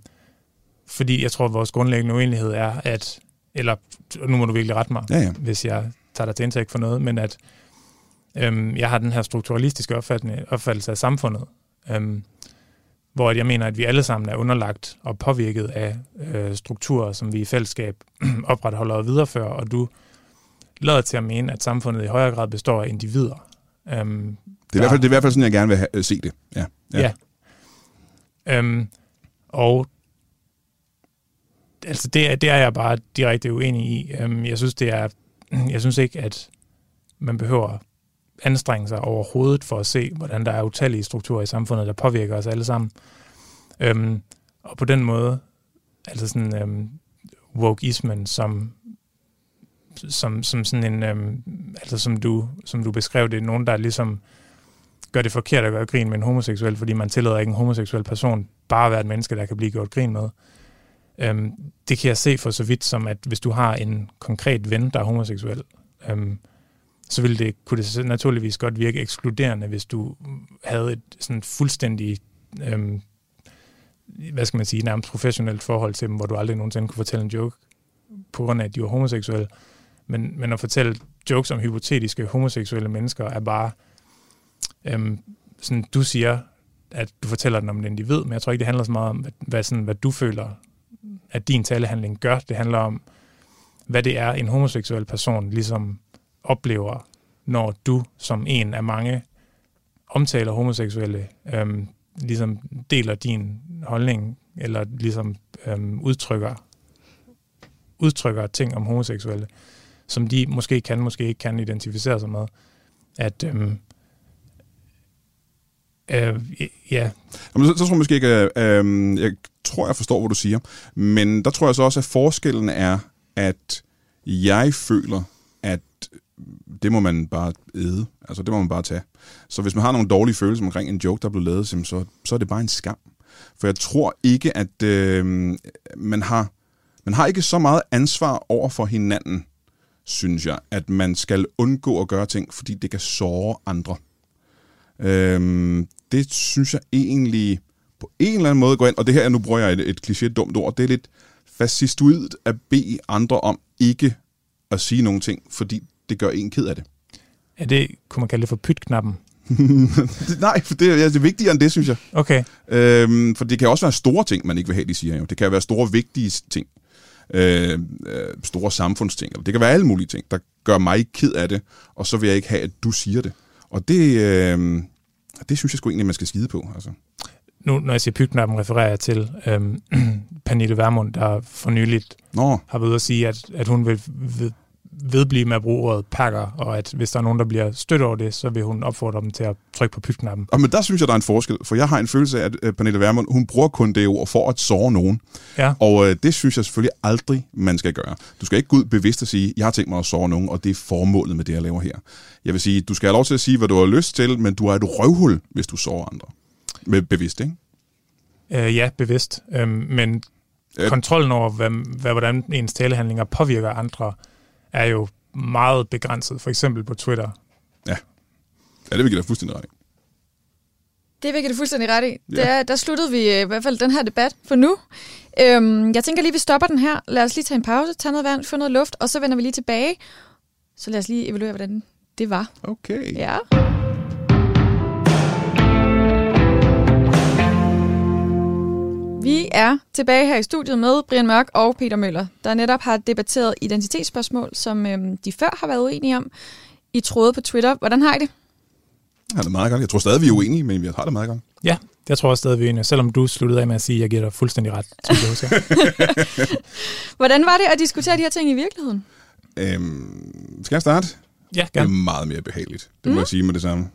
fordi jeg tror, at vores grundlæggende uenighed er, at, eller nu må du virkelig rette mig, Ja, ja. hvis jeg tager dig til indtægt for noget, men at øhm, jeg har den her strukturalistiske opfattelse, af samfundet, øhm, hvor jeg mener, at vi alle sammen er underlagt og påvirket af øh, strukturer, som vi i fællesskab opretholder og viderefører, og du lader til at mene, at samfundet i højere grad består af individer. Øhm, Det er, i hvert fald, det er i hvert fald sådan, jeg gerne vil have, øh, se det. Ja. Ja. ja. Øhm, og altså det, det er jeg bare direkte uenig i. Øhm, jeg synes det er, jeg synes ikke, at man behøver anstrenge sig overhovedet for at se, hvordan der er utallige strukturer i samfundet, der påvirker os alle sammen. Øhm, og på den måde, altså sådan øhm, wokeismen som som, som sådan en, øhm, altså som du, som du beskrev det, nogen, der ligesom gør det forkert at gøre grin med en homoseksuel, fordi man tillader ikke en homoseksuel person bare at være et menneske, der kan blive gjort grin med. Øhm, det kan jeg se for så vidt som, at hvis du har en konkret ven, der er homoseksuel, øhm, så ville det, kunne det naturligvis godt virke ekskluderende, hvis du havde et sådan fuldstændig, øhm, hvad skal man sige, nærmest professionelt forhold til dem, hvor du aldrig nogensinde kunne fortælle en joke, på grund af, at de var homoseksuelle. Men, men at fortælle jokes om hypotetiske homoseksuelle mennesker er bare, øhm, sådan, du siger, at du fortæller den om en individ, men jeg tror ikke, det handler så meget om, hvad, hvad, sådan, hvad du føler, at din talehandling gør. Det handler om, hvad det er, en homoseksuel person ligesom oplever, når du som en af mange omtaler homoseksuelle, øhm, ligesom deler din holdning, eller ligesom øhm, udtrykker, udtrykker ting om homoseksuelle, som de måske kan, måske ikke kan identificere sig med. At, øhm, øh, ja, Jamen, så, så tror jeg måske ikke, at, øh, jeg tror, jeg forstår, hvad du siger. Men der tror jeg så også, at forskellen er, at jeg føler, at det må man bare æde. Altså, det må man bare tage. Så hvis man har nogle dårlige følelser omkring en joke, der er blevet lavet, så, så, er det bare en skam. For jeg tror ikke, at øh, man har man har ikke så meget ansvar over for hinanden, synes jeg, at man skal undgå at gøre ting, fordi det kan såre andre. Øh, det synes jeg egentlig på en eller anden måde går ind, og det her, nu bruger jeg et, et kliché dumt ord, det er lidt fascistoidt at bede andre om ikke at sige nogle ting, fordi det gør en ked af det. er det, kunne man kalde det for pytknappen? Nej, for det, er- det er vigtigere end det, synes jeg. Okay, Øhm, for det kan også være store ting, man ikke vil have, de siger jo. Det kan være store, vigtige ting. Øh, øh, store samfundsting. Eller Det kan være alle mulige ting, der gør mig ked af det, og så vil jeg ikke have, at du siger det. Og det, øh, det synes jeg sgu egentlig, man skal skide på. Altså. nu når jeg siger pytknappen, refererer jeg til øhm, Pernille Vermund, der for nyligt Nå, har været at sige, at, at hun vil ved, vedblive med at bruge ordet pakker, og at hvis der er nogen, der bliver stødt over det, så vil hun opfordre dem til at trykke på pytknappen. og, men der synes jeg, der er en forskel, for jeg har en følelse af, at øh, Pernille Vermund, hun bruger kun det ord for at såre nogen. Ja, Og øh, det synes jeg selvfølgelig aldrig, man skal gøre. Du skal ikke gå ud bevidst og sige, jeg har tænkt mig at såre nogen, og det er formålet med det, jeg laver her. Jeg vil sige, du skal have lov til at sige, hvad du har lyst til, men du er et røvhul, hvis du sårer andre. Med bevidst, ikke? øh, ja bevidst. Øhm, men Øh. kontrollen over, hvad, hvad, hvordan ens talehandlinger påvirker andre, er jo meget begrænset. For eksempel på Twitter. Ja, det vil give dig fuldstændig ret i. Det vil jeg fuldstændig ret i. Ja. Ja. Der, der sluttede vi øh, i hvert fald den her debat for nu. Øhm, jeg tænker lige, vi stopper den her. Lad os lige tage en pause, tage noget vand, få noget luft, og så vender vi lige tilbage. Så lad os lige evaluere, hvordan det var. Okay. Ja. Vi er tilbage her i studiet med Brian Mørk og Peter Møller, der netop har debatteret identitetsspørgsmål, som øhm, de før har været uenige om i tråde på Twitter. Hvordan har I det? Jeg har det meget godt. Jeg tror stadig, vi er uenige, men vi har det meget godt. Ja, jeg tror også stadig, vi er enige, selvom du sluttede af med at sige, at jeg giver dig fuldstændig ret. Som jeg. Hvordan var det at diskutere de her ting i virkeligheden? Øhm, skal jeg starte? Ja, Det er gerne. meget mere behageligt. Det må jeg sige med det samme.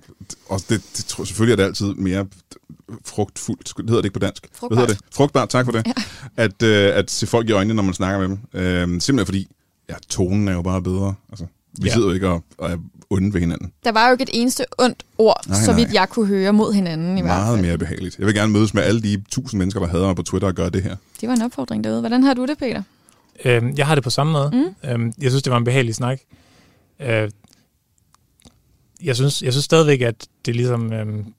Og det, det tror selvfølgelig er det altid mere frugtfuldt. Det hedder det ikke på dansk. Hvad Frugtbart. hedder det? Frugtbart, tak for det. Ja. At, øh, at se folk i øjnene, når man snakker med dem. Øh, simpelthen fordi, ja, tonen er jo bare bedre. Altså, vi Ja. sidder jo ikke og, og er onde ved hinanden. Der var jo ikke et eneste ondt ord, Nej, nej, så nej. vidt jeg kunne høre mod hinanden i hvert Meget fald. mere behageligt. Jeg vil gerne mødes med alle de tusind mennesker, der hader mig på Twitter og gøre det her. Det var en opfordring derude. Hvordan har du det, Peter? Øhm, jeg har det på samme måde. Mm. Øhm, jeg synes, det var en behagelig snak. Øh, jeg, synes, jeg synes stadigvæk, at det ligesom... Øhm,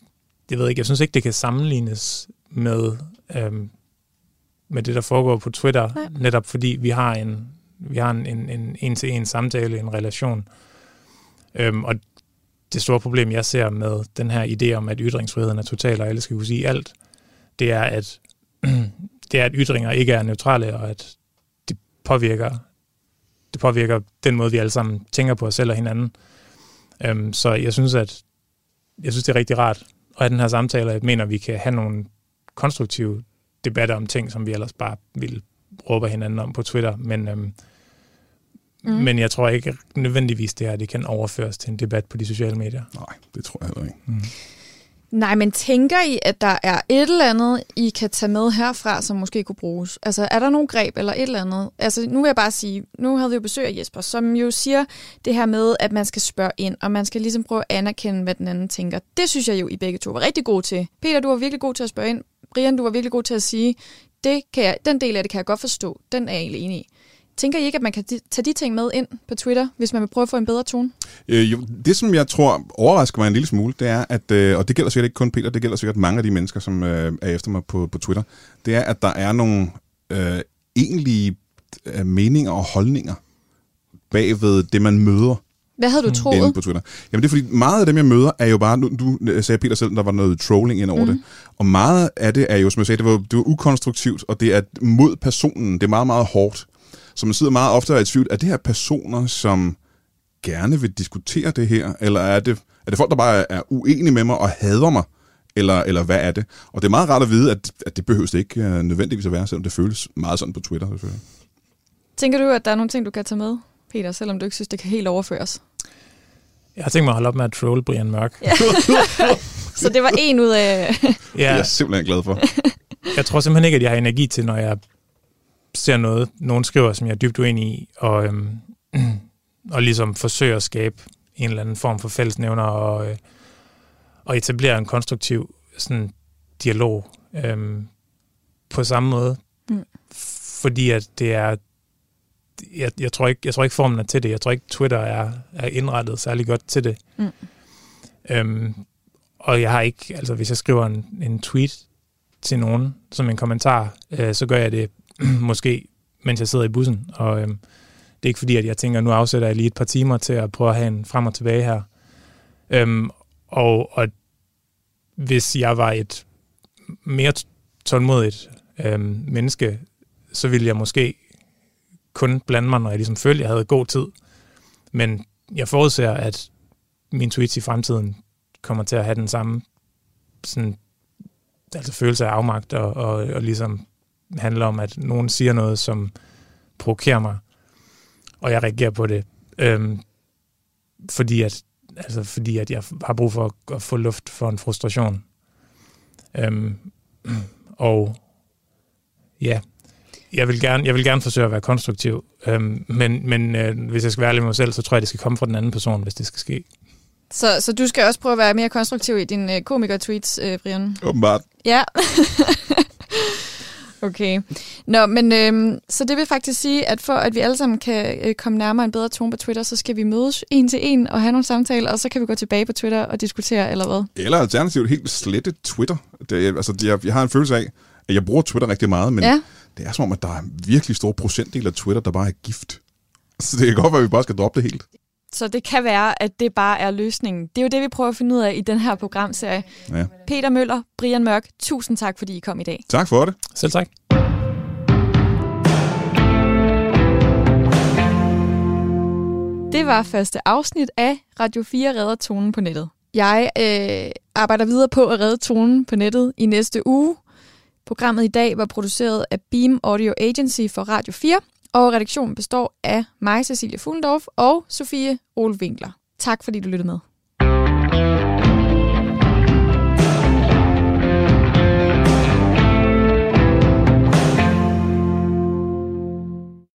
jeg ved ikke, jeg synes ikke, det kan sammenlignes med, øhm, med det, der foregår på Twitter. Nej. Netop fordi vi har en vi har en, en, en en-til-en samtale, en relation. Øhm, og det store problem, jeg ser med den her idé om, at ytringsfriheden er total, og alle skal kunne sige alt, det er, at, det er, at ytringer ikke er neutrale, og at det påvirker, det påvirker den måde, vi alle sammen tænker på os selv og hinanden. Øhm, så jeg synes, at jeg synes, det er rigtig rart at have den her samtale, og jeg mener, at vi kan have nogle konstruktive debatter om ting, som vi ellers bare vil råbe hinanden om på Twitter. Men, øhm, mm. men jeg tror ikke nødvendigvis, det her det kan overføres til en debat på de sociale medier. Nej, det tror jeg heller ikke. Mm. Nej, men tænker I, at der er et eller andet, I kan tage med herfra, som måske kunne bruges? Altså, er der nogle greb eller et eller andet? Altså, nu vil jeg bare sige, nu havde vi jo besøg af Jesper, som jo siger det her med, at man skal spørge ind, og man skal ligesom prøve at anerkende, hvad den anden tænker. Det synes jeg jo, I begge to var rigtig gode til. Peter, du var virkelig god til at spørge ind. Brian, du var virkelig god til at sige, det kan jeg, den del af det kan jeg godt forstå. Den er jeg egentlig enig i. Tænker I ikke, at man kan tage de ting med ind på Twitter, hvis man vil prøve at få en bedre tone? Øh, jo, det, som jeg tror overrasker mig en lille smule, det er, at, øh, og det gælder sikkert ikke kun Peter, det gælder sikkert mange af de mennesker, som øh, er efter mig på, på Twitter, det er, at der er nogle øh, egentlige øh, meninger og holdninger bagved det, man møder Hvad havde du inde troet? på Twitter. Jamen det er fordi, meget af dem, jeg møder, er jo bare, nu, du sagde Peter selv, der var noget trolling ind over mm. det, og meget af det er jo, som jeg sagde, det var, det var ukonstruktivt, og det er mod personen, det er meget, meget hårdt. Så man sidder meget ofte og er i tvivl, er det her personer, som gerne vil diskutere det her, eller er det, er det folk, der bare er uenige med mig og hader mig, eller, eller hvad er det? Og det er meget rart at vide, at, at det behøves det ikke uh, nødvendigvis at være, selvom det føles meget sådan på Twitter. selvfølgelig. Tænker du, at der er nogle ting, du kan tage med, Peter, selvom du ikke synes, det kan helt overføres? Jeg har tænkt mig at holde op med at trolle Brian Mørk. Ja. Så det var en ud af... Det er Ja, jeg simpelthen glad for. jeg tror simpelthen ikke, at jeg har energi til, når jeg ser noget, nogen skriver, som jeg er dybt uenig i, og, øhm, og ligesom forsøger at skabe en eller anden form for fællesnævner og, øh, og etablere en konstruktiv sådan, dialog øhm, på samme måde. Mm. Fordi at det er jeg, jeg, tror ikke, jeg tror ikke formen er til det. Jeg tror ikke Twitter er, er indrettet særlig godt til det. Mm. Øhm, og jeg har ikke, altså hvis jeg skriver en, en tweet til nogen som en kommentar, øh, så gør jeg det måske, mens jeg sidder i bussen. Og øhm, det er ikke fordi, at jeg tænker, nu afsætter jeg lige et par timer til at prøve at have en frem og tilbage her. Øhm, og, og hvis jeg var et mere tålmodigt øhm, menneske, så ville jeg måske kun blande mig, når jeg ligesom følte, at jeg havde god tid. Men jeg forudser, at min tweets i fremtiden kommer til at have den samme sådan, altså følelse af afmagt, og, og, og ligesom handler om, at nogen siger noget, som provokerer mig, og jeg reagerer på det, øhm, fordi at altså fordi at jeg har brug for at, at få luft for en frustration. Øhm, og ja, jeg vil gerne, jeg vil gerne forsøge at være konstruktiv, øhm, men, men øh, hvis jeg skal være ærlig med mig selv, så tror jeg, det skal komme fra den anden person, hvis det skal ske. Så, så du skal også prøve at være mere konstruktiv i dine øh, komiker-tweets, øh, Brian? Åbenbart. Ja. okay. Nå, men øhm, så det vil faktisk sige, at for at vi alle sammen kan øh, komme nærmere en bedre tone på Twitter, så skal vi mødes en til en og have nogle samtaler, og så kan vi gå tilbage på Twitter og diskutere, eller hvad? Eller alternativt helt slette Twitter. Det, altså, jeg, jeg har en følelse af, at jeg bruger Twitter rigtig meget, men Ja. det er som om, at der er en virkelig stor procentdel af Twitter, der bare er gift. Så det kan godt være, at vi bare skal droppe det helt. Så det kan være, at det bare er løsningen. Det er jo det, vi prøver at finde ud af i den her programserie. Ja. Peter Møller, Brian Mørk, tusind tak, fordi I kom i dag. Tak for det. Selv tak. Det var første afsnit af Radio 4 redder tonen på nettet. Jeg øh, arbejder videre på at redde tonen på nettet i næste uge. Programmet i dag var produceret af Beam Audio Agency for Radio 4, og redaktionen består af mig, Cecilie Fuglendorf, og Sofie Ole Winkler. Tak fordi du lyttede med.